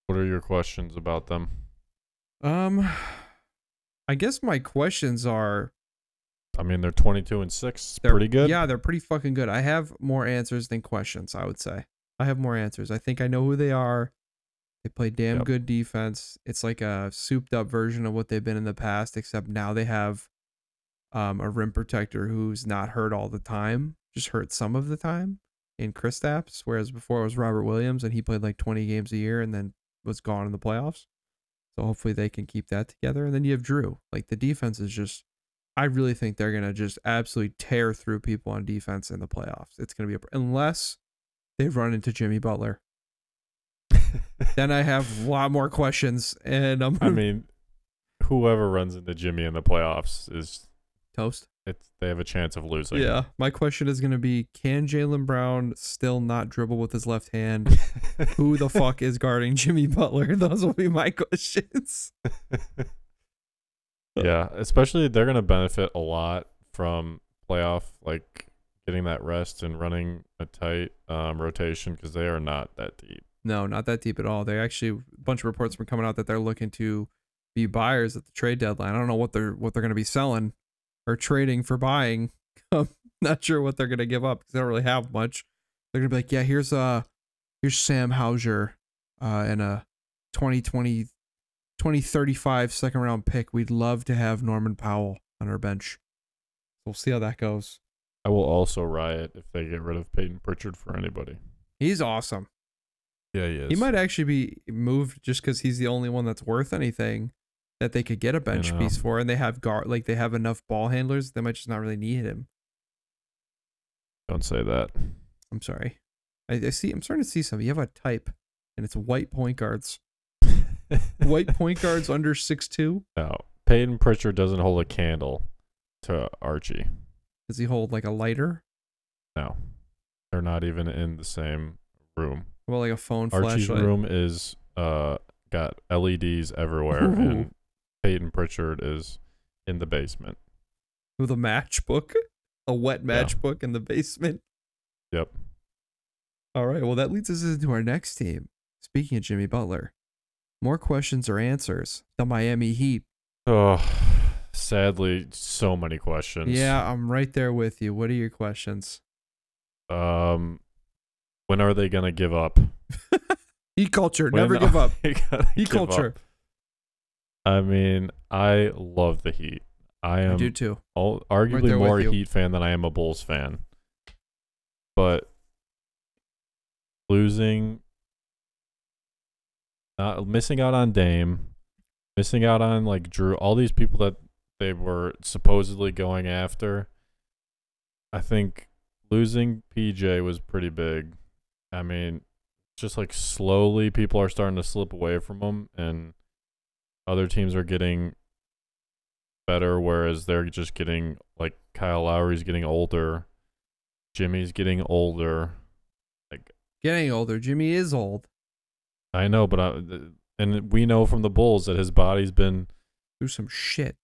What are your questions about them? Um, I guess my questions are I mean, they're 22 and 6. they're Pretty good. Yeah, they're pretty fucking good. I have more answers than questions, I would say. I have more answers. I think I know who they are. They play damn Yep. good defense. It's like a souped up version of what they've been in the past, except now they have um, a rim protector who's not hurt all the time, just hurt some of the time in Kristaps, whereas before it was Robert Williams and he played like 20 games a year and then was gone in the playoffs. So hopefully they can keep that together. And then you have Jrue. Like the defense is just I really think they're gonna just absolutely tear through people on defense in the playoffs. It's gonna be a, unless they run into Jimmy Butler. Then I have a lot more questions, and I'm I mean, whoever runs into Jimmy in the playoffs is toast. it's they have a chance of losing. Yeah, my question is gonna be: Can Jaylen Brown still not dribble with his left hand? Who the fuck is guarding Jimmy Butler? Those will be my questions. Yeah, especially they're gonna benefit a lot from playoff like getting that rest and running a tight um, rotation because they are not that deep. No, not that deep at all. They actually a bunch of reports were coming out that they're looking to be buyers at the trade deadline. I don't know what they're what they're going to be selling or trading for buying. I'm not sure what they're going to give up because they don't really have much. They're going to be like, yeah, here's uh here's Sam Hauser uh and a 2020 2035 second round pick. We'd love to have Norman Powell on our bench. We'll see how that goes. I will also riot if they get rid of Peyton Pritchard for anybody. He's awesome. Yeah, he is. He might actually be moved just because he's the only one that's worth anything that they could get a bench know. piece for, and they have guard like they have enough ball handlers. They might just not really need him. Don't say that. I'm sorry. I, I see. I'm starting to see some. You have a type, and it's white point guards. White point guards under six two. No, Peyton Pritchard doesn't hold a candle to Archie. Does he hold like a lighter? No, they're not even in the same room. Well, like a phone Archie's flashlight. room is uh got LEDs everywhere, Ooh. and Peyton Pritchard is in the basement. with a matchbook, a wet Yeah. matchbook in the basement. Yep. All right. Well, that leads us into our next team. Speaking of Jimmy Butler, more questions or answers. The Miami Heat. Oh, sadly, so many questions. Yeah, I'm right there with you. What are your questions? Um, when are they gonna give up? e culture. When Never give up. they gonna Heat give up? culture. I mean, I love the Heat. I am I do too. all, arguably with more a. Heat fan than I am a Bulls fan. But losing, not missing out on Dame, missing out on like Jrue, all these people that they were supposedly going after. I think losing PJ was pretty big. I mean, just like slowly people are starting to slip away from him and other teams are getting better whereas they're just getting like Kyle Lowry's getting older. Jimmy's getting older. Like getting older. Jimmy is old. I know, but I, and we know from the Bulls that his body's been through some shit.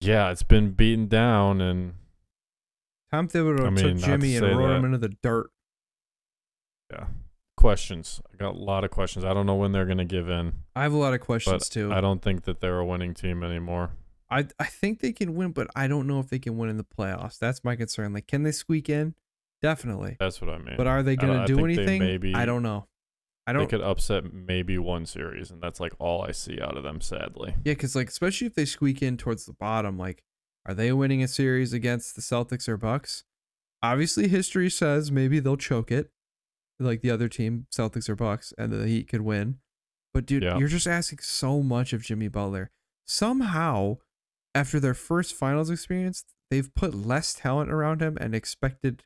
yeah, it's been beaten down and Tom Thibodeau I mean, took not to Jimmy and wrote him into the dirt. yeah. questions. I got a lot of questions. I don't know when they're gonna give in. I have a lot of questions But too. I don't think that they're a winning team anymore. I I think they can win, but I don't know if they can win in the playoffs. That's my concern. Like, can they squeak in? Definitely. That's what I mean. But are they gonna I do anything? maybe- I don't know. I they don't. could upset maybe one series, and that's like all I see out of them. Sadly, Yeah, because like especially if they squeak in towards the bottom, like, are they winning a series against the Celtics or Bucks? Obviously, history says maybe they'll choke it, like the other team, Celtics or Bucks, and the Heat could win. But dude, Yeah. you're just asking so much of Jimmy Butler. Somehow, after their first finals experience, they've put less talent around him and expected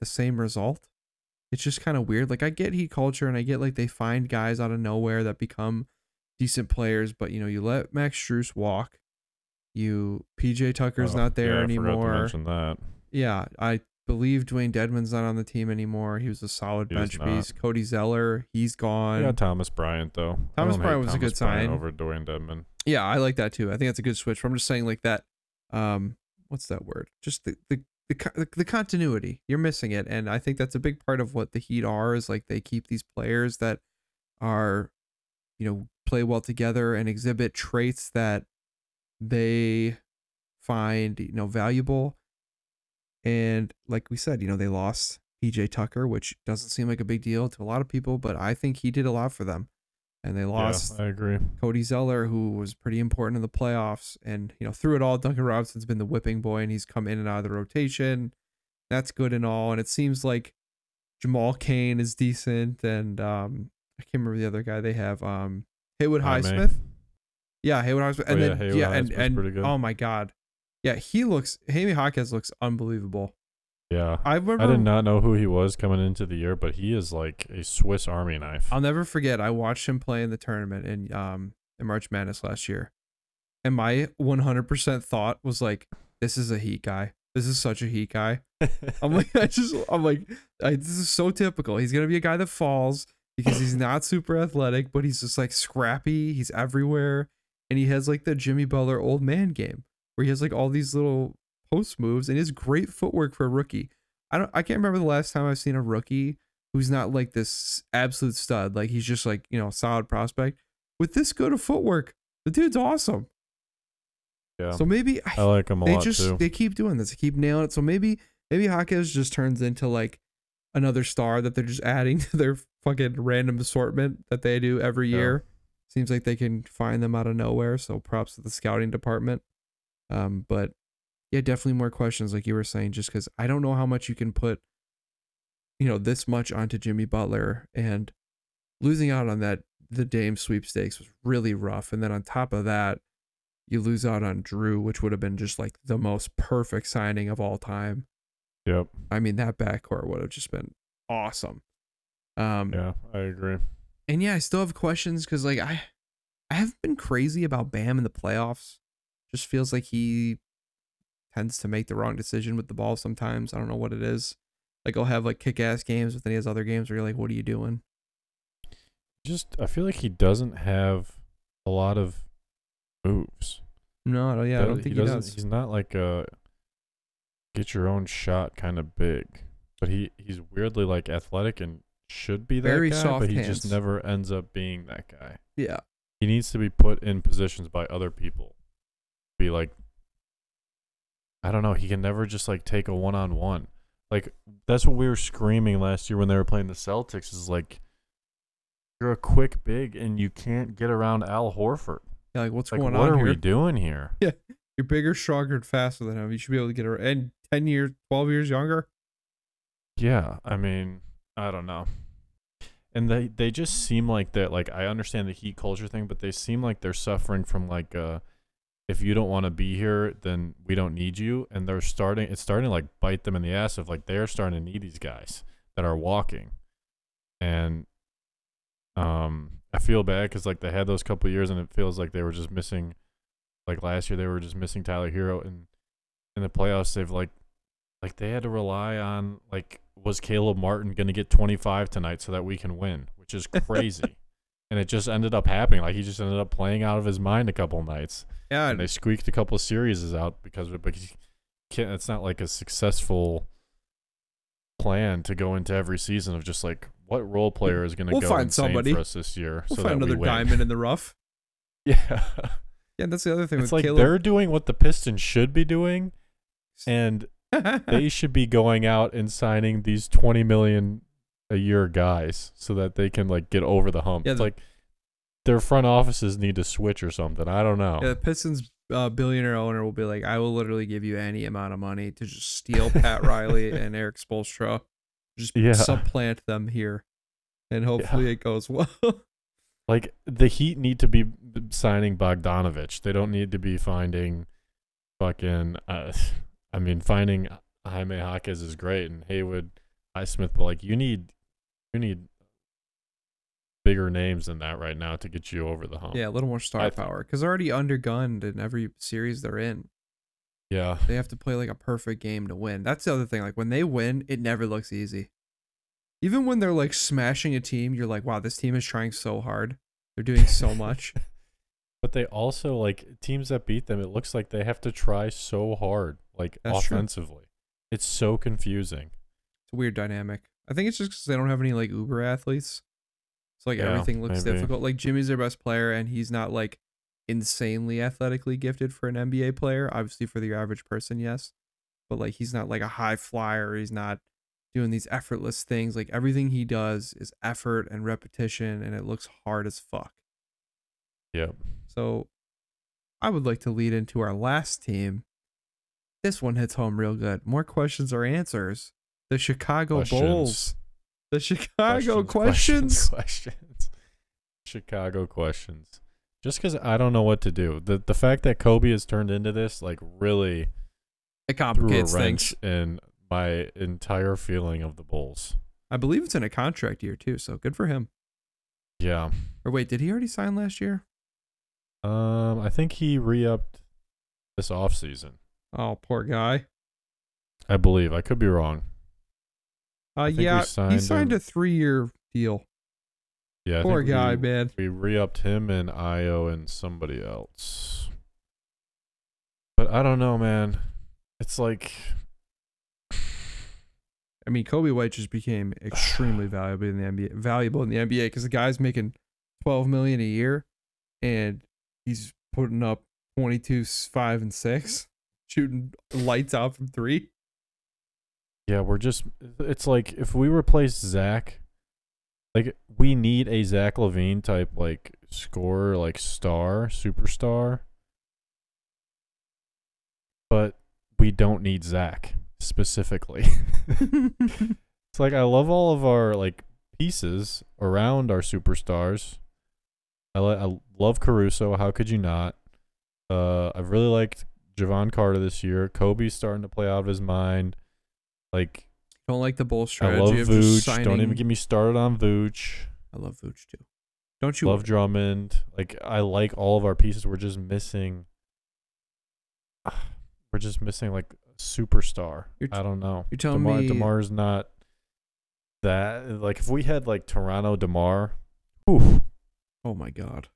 the same result. It's just kind of weird. Like I get Heat culture and I get like they find guys out of nowhere that become decent players, but you know, you let Max Strus walk. You PJ Tucker's Oh, not there yeah, anymore. Yeah, I believe Dewayne Dedmon's not on the team anymore. He was a solid He bench piece. Cody Zeller, he's gone. Yeah, Thomas Bryant though. Thomas Bryant was a good Bryant sign. over Dewayne Dedmon. Yeah, I like that too. I think that's a good switch. I'm just saying like that. Um, what's that word? Just the the the, the continuity. You're missing it, and I think that's a big part of what the Heat are. Is like they keep these players that are, you know, play well together and exhibit traits that they find you know valuable. And like we said, you know, they lost PJ Tucker, which doesn't seem like a big deal to a lot of people, but I think he did a lot for them. And they lost Yeah, I agree. Cody Zeller, who was pretty important in the playoffs. And, you know, through it all, Duncan Robinson's been the whipping boy and he's come in and out of the rotation. That's good and all. And it seems like Jamal Cain is decent. And um, I can't remember the other guy they have. Um, Haywood Jaime. Highsmith. Yeah, Haywood Highsmith. And Oh, yeah, then, Haywood yeah, and, Highsmith's and pretty oh my God. Yeah, he looks, Jaime Jaquez looks unbelievable. Yeah. I remember. I did not know who he was coming into the year, but he is like a Swiss Army knife. I'll never forget. I watched him play in the tournament in um in March Madness last year, and my 100% thought was like, "This is a Heat guy. This is such a Heat guy." I'm like, I just, I'm like, I, this is so typical. He's gonna be a guy that falls because he's not super athletic, but he's just like scrappy. He's everywhere, and he has like the Jimmy Butler old man game where he has like all these little post moves and has great footwork for a rookie. I don't, I can't remember the last time I've seen a rookie who's not like this absolute stud. Like he's just like you know solid prospect with this good of footwork. The dude's awesome. yeah. So maybe I like him a they lot just too. they keep doing this, they keep nailing it. So maybe maybe Jaquez just turns into like another star that they're just adding to their fucking random assortment that they do every Yeah. year. Seems like they can find them out of nowhere. So props to the scouting department. Um, but yeah, definitely more questions, like you were saying, just because I don't know how much you can put, you know, this much onto Jimmy Butler and losing out on that the Dame sweepstakes was really rough. And then on top of that, you lose out on Jrue, which would have been just like the most perfect signing of all time. Yep. I mean, that backcourt would have just been awesome. Um, Yeah, I agree. and yeah, I still have questions because like I, I haven't been crazy about Bam in the playoffs. Just feels like he tends to make the wrong decision with the ball sometimes. I don't know what it is. Like he'll have like kick ass games, but then he has other games where you're like, what are you doing? Just I feel like he doesn't have a lot of moves. No, yeah, I don't think he, doesn't- does. He's not like a get your own shot kind of big, but he he's weirdly like athletic and should be that Very guy, soft but he hands. just never ends up being that guy. Yeah, He needs to be put in positions by other people. Be like I don't know, he can never just like take a one on one. Like that's what we were screaming last year when they were playing the Celtics is like you're a quick big and you can't get around Al Horford. yeah. Like what's Like going what on are here? we doing here? Yeah, you're bigger, stronger, and faster than him. You should be able to get around. And ten years, twelve years younger. Yeah, I mean, I don't know. And they they just seem like they're like I understand the heat culture thing, but they seem like they're suffering from like uh if you don't want to be here, then we don't need you. And they're starting it's starting to like bite them in the ass of like they're starting to need these guys that are walking. And um I feel bad because like they had those couple years and it feels like they were just missing like last year they were just missing Tyler Herro and in the playoffs they've like like they had to rely on like was Caleb Martin going to get 25 tonight so that we can win, which is crazy. And it just ended up happening. Like he just ended up playing out of his mind a couple nights. Yeah, And they squeaked a couple of series out because of it, but can't it's not like a successful plan to go into every season of just like what role player is going to We'll go find somebody. for us this year? We'll so find we another win? diamond in the rough. Yeah, Yeah, that's the other thing it's with like Caleb. they're doing what the Pistons should be doing, and they should be going out and signing these twenty million a year guys so that they can like get over the hump. Yeah, it's the- like their front offices need to switch or something. I don't know. Yeah, the Pistons uh, billionaire owner will be like, I will literally give you any amount of money to just steal Pat Riley and Erik Spoelstra, just Yeah. supplant them here, and hopefully it goes well. Like the Heat need to be signing Bogdanovich. They don't need to be finding fucking. Uh, I mean, finding Jaime Jaquez is great and Haywood Highsmith, but like you need, you need bigger names than that right now to get you over the hump. yeah, a little more star I power because they're already undergunned in every series they're in. Yeah. They have to play like a perfect game to win. That's the other thing. Like when they win, it never looks easy. Even when they're like smashing a team, you're like, wow, this team is trying so hard. They're doing so much. But they also like teams that beat them. It looks like they have to try so hard, like That's true. offensively. It's so confusing. It's a weird dynamic. I think it's just because they don't have any like Uber athletes. So like Yeah, everything looks maybe. difficult. Like Jimmy's their best player, and he's not like insanely athletically gifted for an NBA player. Obviously, for the average person, yes, but like he's not like a high flyer. He's not doing these effortless things. Like everything he does is effort and repetition, and it looks hard as fuck. Yep. So I would like to lead into our last team. This one hits home real good. More questions or answers. The Chicago Bulls. The Chicago questions. questions, questions. Chicago questions. Just because I don't know what to do. The the fact that Coby has turned into this like really It complicates things. in my entire feeling of the Bulls. I believe it's in a contract year too, so good for him. Yeah. Or wait, did he already sign last year? Um, I think he re-upped this offseason. Oh, poor guy. I believe. I could be wrong. Uh, yeah, he signed signed him. a three-year deal. Yeah. Poor guy, we, man. We re-upped him and Ayo and somebody else. But I don't know, man. It's like I mean, Coby White just became extremely valuable in the NBA. Valuable in the NBA because the guy's making twelve million a year, and he's putting up twenty two, five, and six, shooting lights out from three. Yeah, we're just. It's like if we replace Zach, like we need a Zach LaVine type like scorer, like star, superstar. But we don't need Zach specifically. it's like I love all of our like pieces around our superstars. I, I love Caruso. How could you not? Uh, I've really liked Jevon Carter this year. Coby's starting to play out of his mind. Like Don't like the bull strategy. I love of Vooch. signing. Don't even get me started on Vooch. I love Vooch too. Don't you Love Drummond. Like I like all of our pieces. We're just missing. We're just missing like a superstar. T- I don't know. you're telling Demar, me- Demar's not that. Like if we had like Toronto Demar, whew, Oh my god,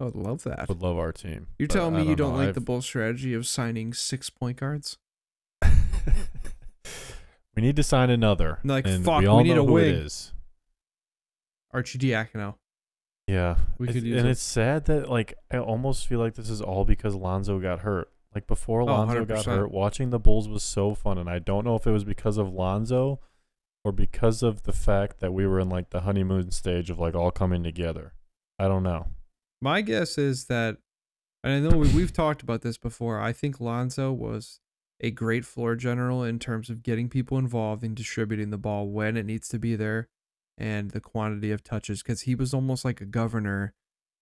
I would love that. would love our team. You're telling me you don't know. like I've- the bull strategy of signing six point guards? We need to sign another. Like, and fuck, we we all need a wing. it is. Archie Diacono. Yeah, We It's- could use and a- it's sad that like I almost feel like this is all because Lonzo got hurt. Like before Oh, Lonzo got hurt, watching the Bulls was so fun, and I don't know if it was because of Lonzo or because of the fact that we were in like the honeymoon stage of like all coming together. I don't know. My guess is that, and I know we, we've talked about this before. I think Lonzo was a great floor general in terms of getting people involved in distributing the ball when it needs to be there and the quantity of touches because he was almost like a governor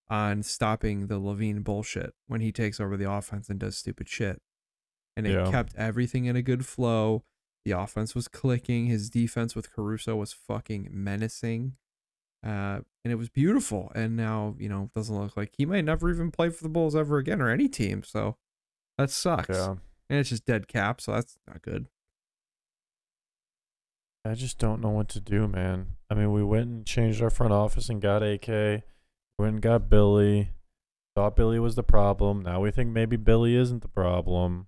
on stopping the LaVine bullshit when he takes over the offense and does stupid shit. And it Yeah. kept everything in a good flow. The offense was clicking. His defense with Caruso was fucking menacing. Uh, and it was beautiful. And now, you know, it doesn't look like he might never even play for the Bulls ever again or any team. So that sucks. Yeah, And it's just dead cap. So that's not good. I just don't know what to do, man. I mean, we went and changed our front office and got AK. Went and got Billy. Thought Billy was the problem. Now we think maybe Billy isn't the problem.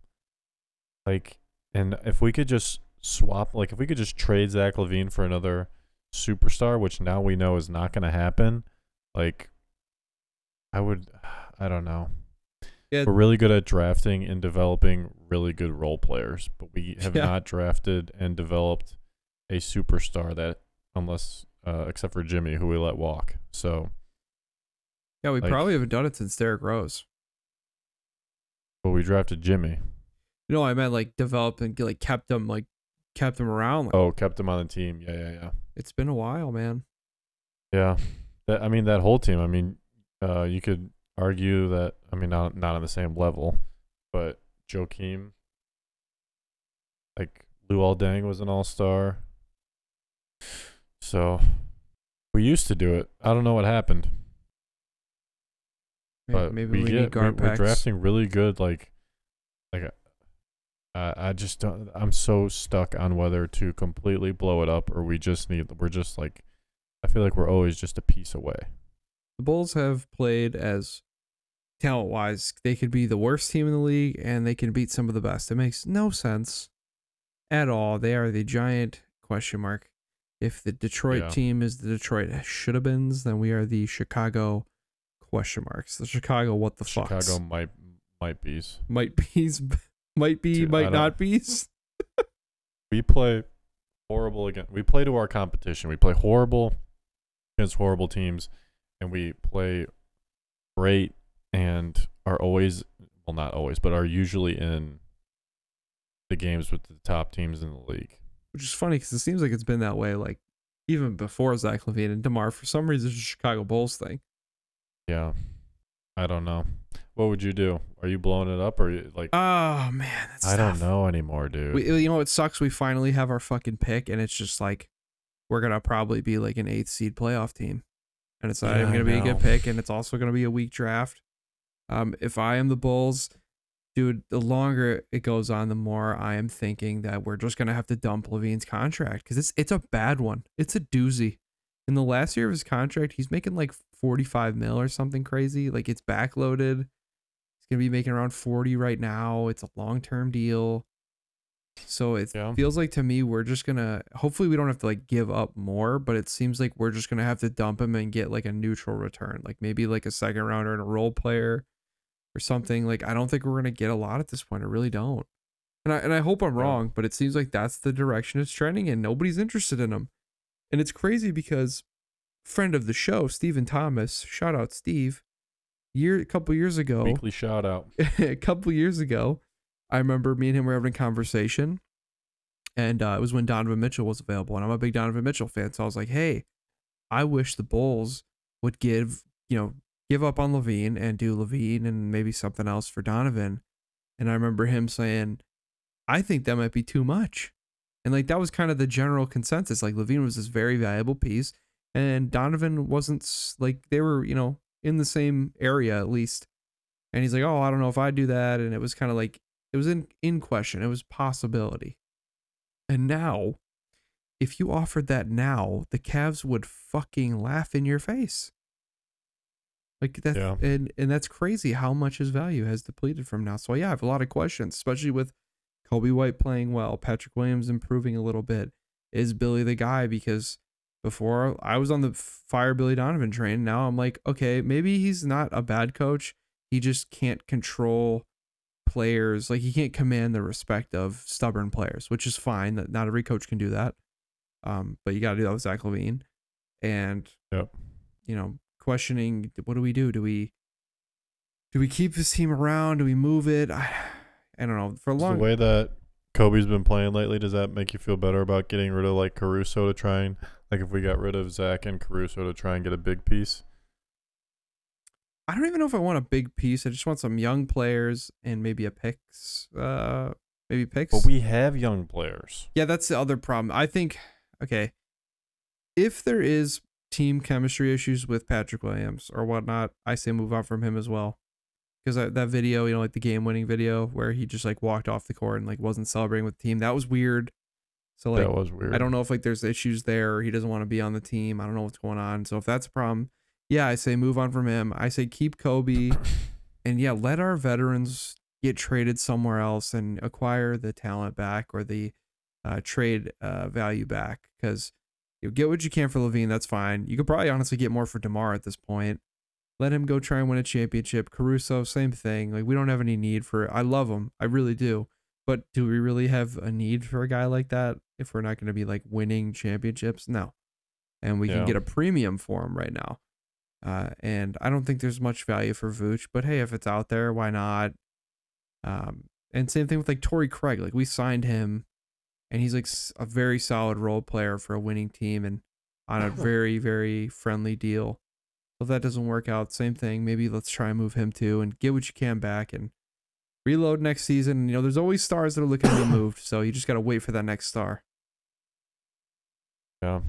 Like, and if we could just swap, like, if we could just trade Zach LaVine for another superstar, which now we know is not going to happen, like I would, I don't know. Yeah. We're really good at drafting and developing really good role players, but we have Yeah. not drafted and developed a superstar that, unless uh, except for Jimmy, who we let walk. So, Yeah, we Like- probably haven't done it since Derrick Rose. but we drafted Jimmy. You know, I meant like developed and like kept them like kept them around. Like, Oh, kept him on the team. Yeah, yeah, yeah. It's been a while, man. Yeah, that I mean that whole team. I mean, uh, you could argue that. I mean, not not on the same level, but Joakim, like Luol Deng was an all star. So we used to do it. I don't know what happened, May- but Maybe we, we, get need we, we're drafting really good. Like, like. Uh, I just don't. I'm so stuck on whether to completely blow it up or we just need. We're just like, I feel like we're always just a piece away. The Bulls have played as talent wise, they could be the worst team in the league and they can beat some of the best. It makes no sense at all. They are the giant question mark. If the Detroit Yeah. team is the Detroit should have beens, then we are the Chicago question marks. The Chicago what the fuck Chicago might might be's. might be's might be Dude, might not be's. We play horrible again. We play to our competition. We play horrible against horrible teams, and we play great and are always well not always, but are usually in the games with the top teams in the league. Which is funny because it seems like it's been that way like even before Zach LaVine and DeMar. For some reason, it's a Chicago Bulls thing. Yeah. I don't know. What would you do? Are you blowing it up or you, like Oh man, that's I don't know anymore, dude. We, you know what sucks? We finally have our fucking pick, and it's just like we're gonna probably be like an eighth seed playoff team, and it's not Yeah, even gonna be a good pick, and it's also gonna be a weak draft. Um, if I am the Bulls, dude, the longer it goes on, the more I am thinking that we're just gonna have to dump LaVine's contract because it's it's a bad one. It's a doozy. In the last year of his contract, he's making like forty five mil or something crazy. Like it's backloaded. He's gonna be making around forty right now. It's a long term deal. So it Yeah. feels like to me we're just gonna hopefully we don't have to like give up more, but it seems like we're just gonna have to dump him and get like a neutral return, like maybe like a second rounder and a role player or something. Like I don't think we're gonna get a lot at this point. I really don't. And I and I hope I'm wrong, but it seems like that's the direction it's trending and nobody's interested in him. And it's crazy because friend of the show, Stephen Thomas, shout out Steve, year a couple years ago Weekly shout out. a couple years ago, I remember me and him were having a conversation, and uh, it was when Donovan Mitchell was available, and I'm a big Donovan Mitchell fan, so I was like, "Hey, I wish the Bulls would give you know give up on LaVine and do LaVine and maybe something else for Donovan." And I remember him saying, "I think that might be too much," and like that was kind of the general consensus. Like LaVine was this very valuable piece, and Donovan wasn't like they were you know in the same area at least. And he's like, "Oh, I don't know if I do that." And it was kind of like it was in in question. It was possibility. And now, if you offered that now, the Cavs would fucking laugh in your face. Like that, Yeah. and and that's crazy how much his value has depleted from now. So yeah, I have a lot of questions, especially with Coby White playing well, Patrick Williams improving a little bit. Is Billy the guy? Because before I was on the fire Billy Donovan train. Now I'm like, okay, maybe he's not a bad coach. He just can't control players. Like he can't command the respect of stubborn players, which is fine. That not every coach can do that. Um, but you got to do that with Zach LaVine, and Yep. you know, questioning what do we do? Do we do we keep this team around? Do we move it? I, I don't know. For a Is the long, way that Coby's been playing lately, does that make you feel better about getting rid of like Caruso to try and like if we got rid of Zach and Caruso to try and get a big piece? I don't even know if I want a big piece. I just want some young players and maybe a picks. Uh, maybe picks. But we have young players. Yeah, that's the other problem. I think, okay, if there is team chemistry issues with Patrick Williams or whatnot, I say move on from him as well. Because that video, you know, like the game winning video where he just like walked off the court and like wasn't celebrating with the team, that was weird. So like, that was weird. I don't know if like there's issues there or he doesn't want to be on the team. I don't know what's going on. So if that's a problem, yeah, I say move on from him. I say keep Coby and yeah, let our veterans get traded somewhere else and acquire the talent back or the uh, trade uh, value back because You get what you can for LaVine. That's fine. You could probably honestly get more for Demar at this point. Let him go try and win a championship. Caruso, same thing. Like we don't have any need for. I love him. I really do. But do we really have a need for a guy like that if we're not going to be like winning championships? No. And we Yeah. can get a premium for him right now. Uh, and I don't think there's much value for Vooch, but hey, if it's out there, why not? Um, and same thing with like Torrey Craig. Like we signed him, and he's like a very solid role player for a winning team and on a very very friendly deal. So if that doesn't work out, same thing. Maybe let's try and move him too and get what you can back and reload next season. You know, there's always stars that are looking to be moved, so you just gotta wait for that next star. Yeah.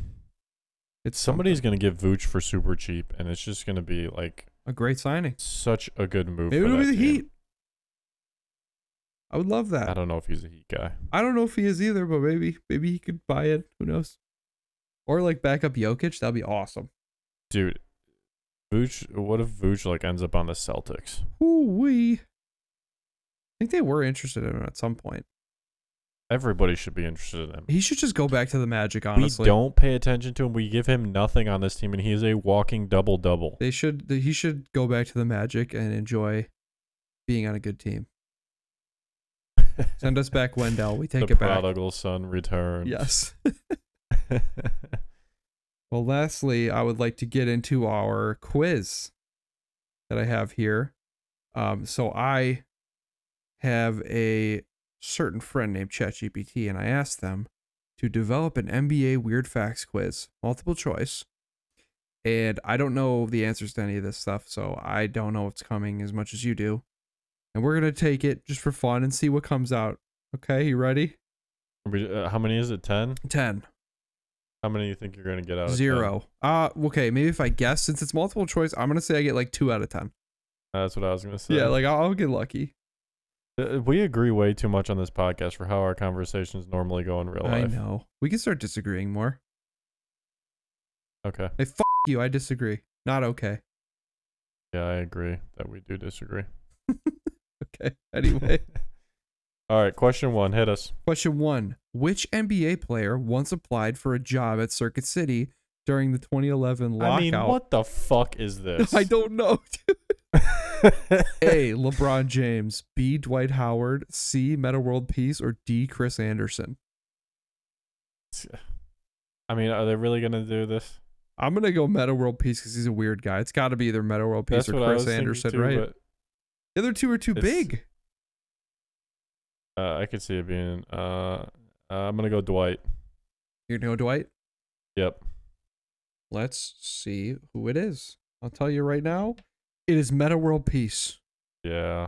It's Somebody's something. gonna give Vooch for super cheap, and it's just gonna be like a great signing. such a good move. Maybe it'll be the team. Heat. I would love that. I don't know if he's a Heat guy. I don't know if he is either, but maybe maybe he could buy it. Who knows? Or like back up Jokic, that'd be awesome. Dude, Vooch. What if Vooch like ends up on the Celtics? Ooh wee. I think they were interested in him at some point. Everybody should be interested in him. He should just go back to the Magic. Honestly, We don't pay attention to him. We give him nothing on this team, and he is a walking double double. They should. He should go back to the Magic and enjoy being on a good team. Send us back Wendell. We take the it back. prodigal son returns. Yes. Well, lastly, I would like to get into our quiz that I have here. Um, so I have a certain friend named ChatGPT, and I asked them to develop an NBA weird facts quiz, multiple choice. And I don't know the answers to any of this stuff, so I don't know what's coming as much as you do. And we're gonna take it just for fun and see what comes out. Okay, you ready? Uh, how many is it? Ten. Ten. How many do you think you're gonna get out? of Zero. Uh okay, maybe if I guess since it's multiple choice, I'm gonna say I get like two out of ten. That's what I was gonna say. Yeah, like I'll, I'll get lucky. Uh, we agree way too much on this podcast for how our conversations normally go in real life. I know. We can start disagreeing more. Okay. Hey, fuck you. I disagree. Not okay. Yeah, I agree that we do disagree. Okay. Anyway, All right. Question one. Hit us. question one: Which NBA player once applied for a job at Circuit City during the 2011 lockout? I mean, what the fuck is this? I don't know. A. LeBron James. B. Dwight Howard. C. Metta World Peace. Or D. Chris Andersen. I mean, are they really gonna do this? I'm gonna go Metta World Peace because he's a weird guy. It's got to be either Metta World Peace That's or Chris Andersen, too, right? The other two are too It's- big. uh, I could see it being. Uh, uh, I'm gonna go Dwight. You're gonna go Dwight. Yep. Let's see who it is. I'll tell you right now. It is Metta World Peace. Yeah.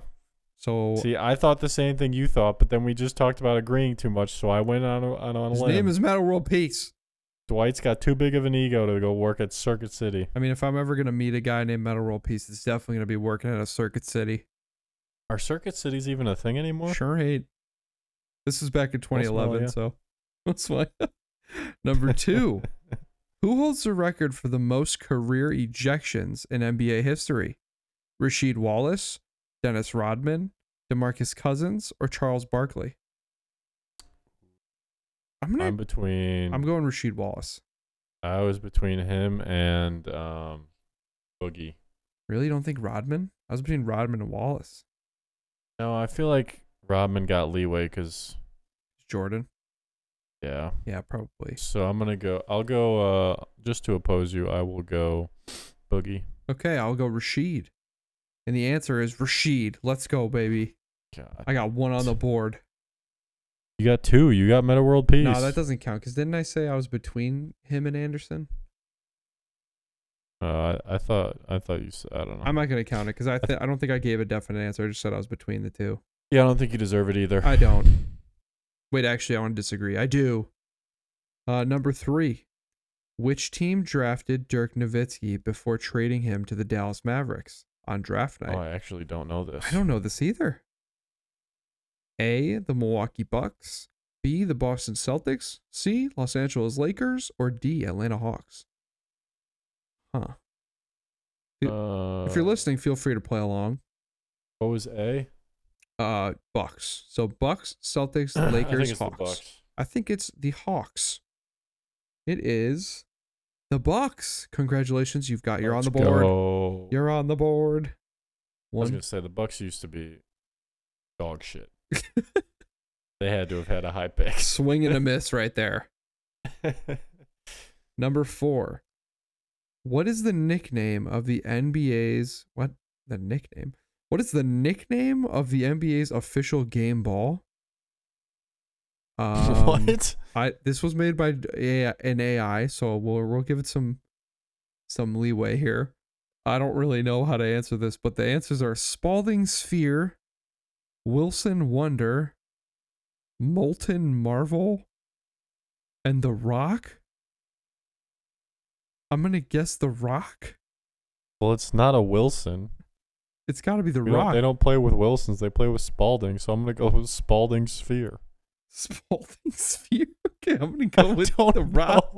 So See, I thought the same thing you thought, but then we just talked about agreeing too much, so I went on a, on, on his limb. name is Metta World Peace. Dwight's got too big of an ego to go work at Circuit City. I mean, if I'm ever gonna meet a guy named Metta World Peace, it's definitely gonna be working at a Circuit City. Are Circuit Cities even a thing anymore? Sure ain't. This is back in smell 2011, ya. so that's why. Number two. Who holds the record for the most career ejections in NBA history? Rasheed Wallace, Dennis Rodman, DeMarcus Cousins, or Charles Barkley? I'm gonna. I'm I'm, going Rasheed Wallace. I was between him and um, Boogie. Really? You don't think Rodman? I was between Rodman and Wallace. No, I feel like Rodman got leeway because Jordan. yeah. Yeah, probably. So I'm gonna go. I'll go. Uh, just to oppose you, I will go Boogie. Okay, I'll go Rasheed. And the answer is Rasheed. Let's go, baby. God, I got one on the board. you got two. You got Metta World Peace. No, that doesn't count because didn't I say I was between him and Andersen? Uh, I, I thought. I thought you said. I don't know. I'm not gonna count it because I th- I don't think I gave a definite answer. I just said I was between the two. yeah, I don't think you deserve it either. I don't. Wait, actually, I want to disagree. I do. Uh, number three. Which team drafted Dirk Nowitzki before trading him to the Dallas Mavericks on draft night? oh. I actually don't know this. I don't know this either. A. The Milwaukee Bucks. B. The Boston Celtics. C. Los Angeles Lakers. Or D. Atlanta Hawks. Huh. Uh, If you're listening, feel free to play along. what was A? Uh, Bucks. So Bucks, Celtics, I Lakers, think it's Hawks. the Bucks. I think it's the Hawks. It is the Bucks. Congratulations, you've got you're Let's on the board. go. You're on the board. I was gonna say the Bucks used to be dog shit. They had to have had a high pick. Swing and a miss right there. Number four. What is the nickname of the NBA's what the nickname? What is the nickname of the NBA's official game ball? Um, what? I this was made by AI, an AI, so we'll we'll give it some some leeway here. I don't really know how to answer this, but the answers are Spalding Sphere, Wilson Wonder, Molten Marvel, and The Rock. I'm gonna guess The Rock. Well, it's not a Wilson. It's got to be The We don't- Rock. they don't play with Wilsons. They play with Spalding. So I'm gonna go with Spalding Sphere. Spalding Sphere. Okay, I'm gonna go with don't The Rock.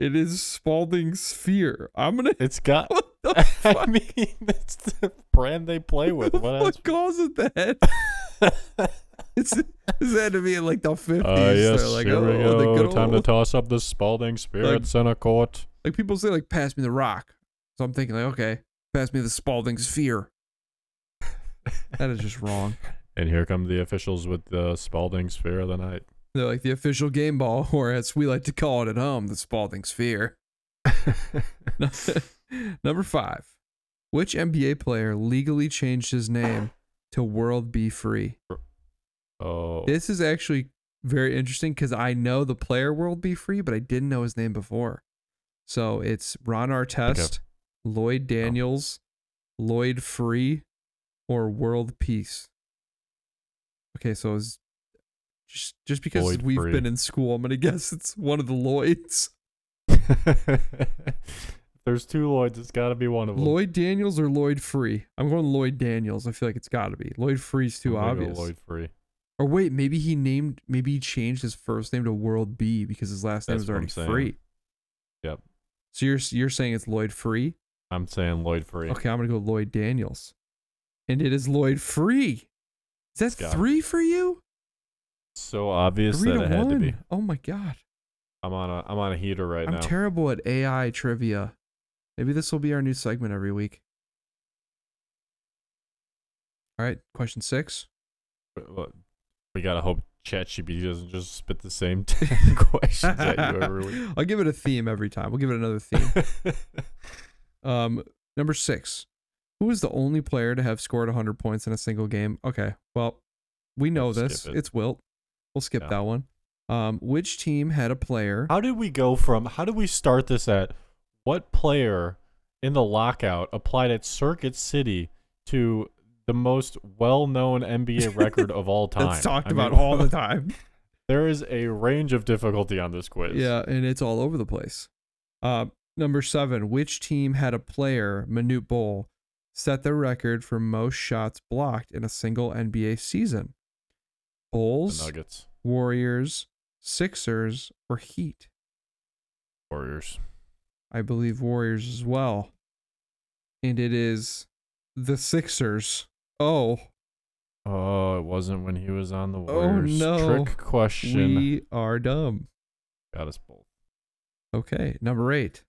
It is Spalding Sphere. I'm gonna. It's got. What the fuck? I mean, that's the brand they play with. What else? what calls it that? It's that to be like the fifties? Uh, yes, like, here we oh, the go. good Time to toss up the Spalding Sphere Like- at center court. like people say, like pass me the rock. So I'm thinking, like, okay, pass me the Spalding Sphere. That is just wrong. And here come the officials with the Spalding Sphere of the night. They're like the official game ball, or as we like to call it at home, the Spalding Sphere. Number five. Which NBA player legally changed his name to World B. Free? Oh, This is actually very interesting because I know the player World B. Free, but I didn't know his name before. So it's Ron Artest, Lloyd Oh. Daniels, Lloyd Free, or World Peace. Okay, so it's just just because Lloyd we've Free. been in school, I'm gonna guess it's one of the Lloyds. There's two Lloyds. It's got to be one of them. Lloyd Daniels or Lloyd Free? I'm going Lloyd Daniels. I feel like it's got to be. Lloyd Free's too gonna go obvious. Lloyd Free. Or wait, maybe he named, maybe he changed his first name to World B because his last name That's was what already. Free. Yep. So you're you're saying it's Lloyd Free? I'm saying Lloyd Free. Okay, I'm gonna go Lloyd Daniels, and it is Lloyd Free. Is that gotta three for you? So obvious that it had one. to be. Oh my god, I'm on a I'm on a heater right now. I'm terrible at AI trivia. Maybe this will be our new segment every week. All right, question six. But we gotta hope ChatGPT doesn't just spit the same ten questions at you every week. I'll give it a theme every time. We'll give it another theme. Um, number six. Who is the only player to have scored 100 points in a single game? Okay, well, we know Skip this. it. It's Wilt. We'll skip Yeah. that one. Um, which team had a player? How did we go from? How did we start this at? What player in the lockout applied at Circuit City to the most well-known NBA record of all time? That's talked I about mean, all the time. There is a range of difficulty on this quiz. yeah, and it's all over the place. Uh, number seven. Which team had a player, Manute Bol, set the record for most shots blocked in a single NBA season? the Bulls, Nuggets, Warriors, Sixers, or Heat? Warriors. I believe Warriors as well. And it is the Sixers. Oh, Oh, it wasn't when he was on the Oh, Warriors. no. Trick question. we are dumb. Got us both. Okay, number eight.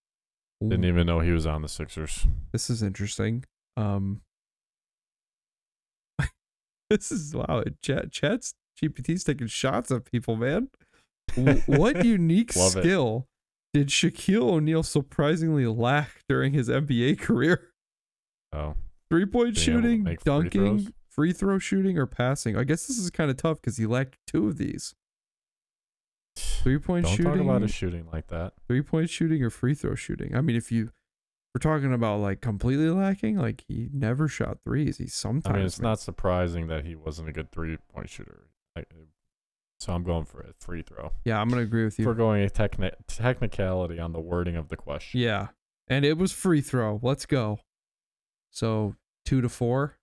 Didn't even know he was on the Sixers. This is interesting. Um, this is wow. Chat, chat's GPT's taking shots at people, man. What unique Love it. skill did Shaquille O'Neal surprisingly lack during his NBA career? Oh, Three point Being shooting, free dunking, throws? free throw shooting, or passing. I guess this is kind of tough because he lacked two of these. Three point don't shooting, talk about his shooting like that. three point shooting, or free throw shooting. I mean, if you we're talking about like completely lacking, like he never shot threes. He sometimes. I mean, it's not surprising that he wasn't a good three-point shooter. I, so I'm going for a free throw. Yeah, I'm gonna agree with you. We're going a techni- technicality on the wording of the question. Yeah, and it was free throw. Let's go. So two to four.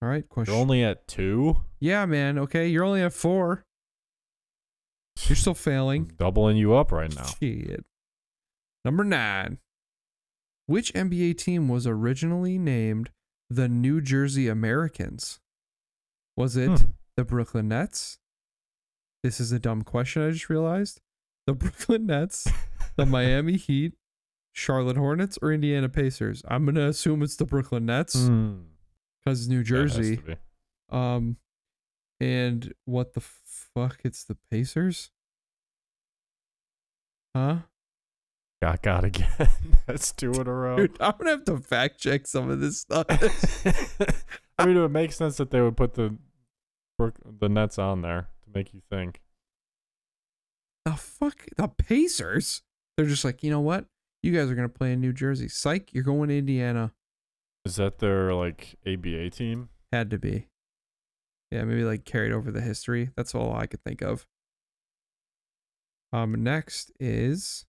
All right, question. You're only at two. yeah, man. Okay, you're only at four. You're still failing. I'm doubling you up right now. Shit. Number nine. Which NBA team was originally named the New Jersey Americans? Was it Hmm. the Brooklyn Nets, This is a dumb question. I just realized the Brooklyn Nets, the Miami Heat, Charlotte Hornets, or Indiana Pacers. I'm gonna assume it's the Brooklyn Nets Hmm. because New Yeah, has Jersey. Um, and what the fuck? It's the Pacers. Huh? Got got again. That's two in a row. Dude, I'm gonna have to fact check some of this stuff. I mean, it would make sense that they would put the Brook- the Nets on there to make you think. the fuck? The Pacers? They're just like, you know what? You guys are gonna play in New Jersey. Psych, you're going to Indiana. Is that their like ABA team? Had to be. Yeah, maybe like carried over the history. That's all I could think of. Um, next is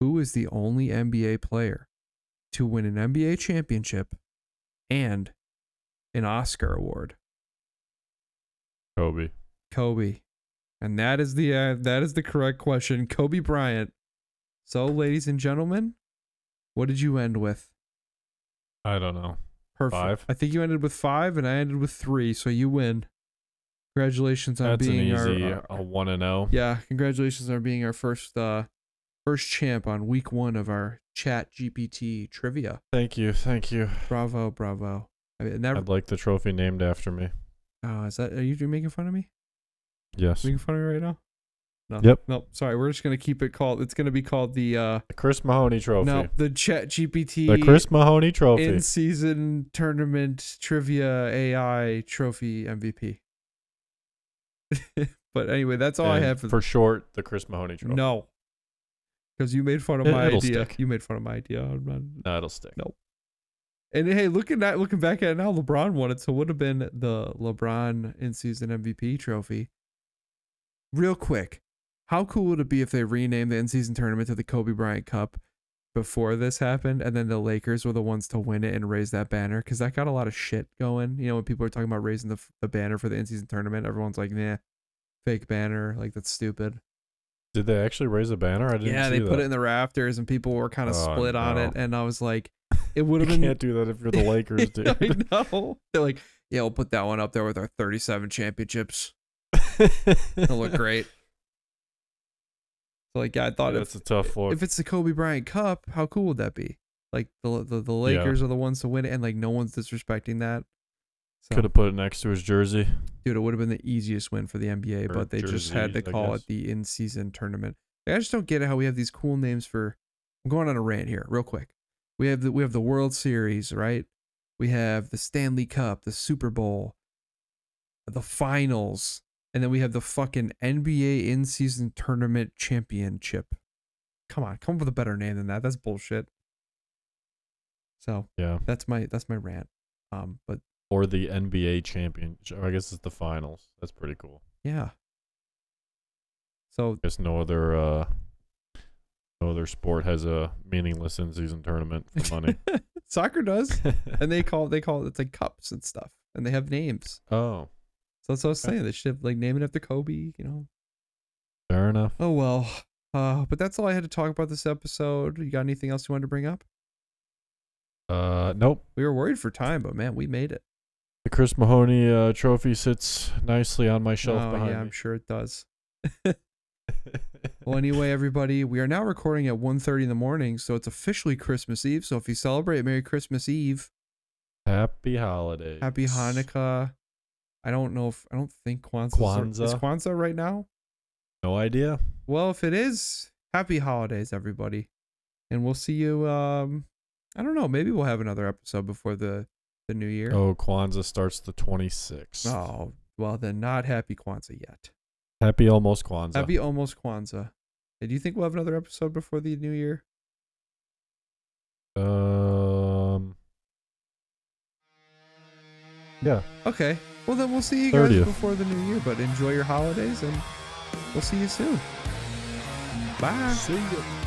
who is the only NBA player to win an NBA championship and an Oscar award? Kobe. Kobe. And that is the uh, that is the correct question. Kobe Bryant. So, ladies and gentlemen, what did you end with? I don't know. Perfect. Five. I think you ended with five, and I ended with three. So you win. Congratulations on That's an being easy our, a one and oh. zero. yeah. Congratulations on being our first uh first champ on week one of our Chat GPT trivia. Thank you, thank you. Bravo, bravo. I mean, never. I'd like the trophy named after me. Oh, is that are you making fun of me? Yes. Making fun of me right now? No. Yep. Nope. Sorry. We're just gonna keep it called. It's gonna be called the uh The Chris Mahoney Trophy. no the Chat GPT The Chris Mahoney Trophy. in season tournament trivia AI trophy MVP. but anyway, that's all I have for, for short, the Chris Mahoney Trophy. no. Because you made fun of It- my idea. stick. You made fun of my idea. I'm not- No, it'll stick. No. And hey, looking at looking back at it now, LeBron won it, so it would have been the LeBron in season MVP trophy. Real quick, how cool would it be if they renamed the in season tournament to the Kobe Bryant Cup before this happened, and then the Lakers were the ones to win it and raise that banner? Because that got a lot of shit going. You know, when people are talking about raising the the banner for the in season tournament, everyone's like, "Nah, fake banner, like that's stupid." Did they actually raise a banner? I didn't yeah, they put it in the rafters, and people were kind of Oh, split on it, and I was like, it would have been can't do that if you're the Lakers, dude. I know. They're like, yeah, we'll put that one up there with our 37 championships. It'll look great. Like, yeah, I thought That's if a tough look. if it's the Kobe Bryant Cup, how cool would that be? Like the the, the Lakers are the ones to win it, and like no one's disrespecting that. So, Could have put it next to his jersey. dude, it would have been the easiest win for the NBA, Or but they just had to call it the in-season tournament. I just don't get it how we have these cool names for. I'm going on a rant here, real quick. We have the we have the World Series, right? We have the Stanley Cup, the Super Bowl, the finals, and then we have the fucking NBA in-season tournament championship. Come on, come up with a better name than that. That's bullshit. So Yeah. that's my that's my rant. Um, but Or the NBA championship. I guess it's the finals. That's pretty cool. yeah. So I guess no other uh no other sport has a meaningless in season tournament for money. Soccer does, and they call they call it it's like cups and stuff, and they have names. oh, So that's what I was saying. They should have, like name it after Kobe. You know. fair enough. Oh well. Uh, but that's all I had to talk about this episode. You got anything else you wanted to bring up? Uh nope. We were worried for time, but man, we made it. The Chris Mahoney uh, trophy sits nicely on my shelf oh behind yeah, I'm sure it does. Well, anyway, everybody, we are now recording at 1.30 in the morning, so it's officially Christmas Eve. So if you celebrate, Merry Christmas Eve. Happy holidays. Happy Hanukkah. I don't know if I don't think Kwanzaa is Kwanzaa. Kwanzaa right now. No idea. Well, if it is, happy holidays, everybody. And we'll see you um I don't know, maybe we'll have another episode before the the new year. Oh, Kwanzaa starts the 26th. Oh, well then not happy Kwanzaa yet. Happy almost Kwanzaa. Happy almost Kwanzaa. Do you think we'll have another episode before the new year? Um. Yeah. Okay. Well then we'll see you guys 30th. before the new year, but enjoy your holidays and we'll see you soon. Bye. See ya.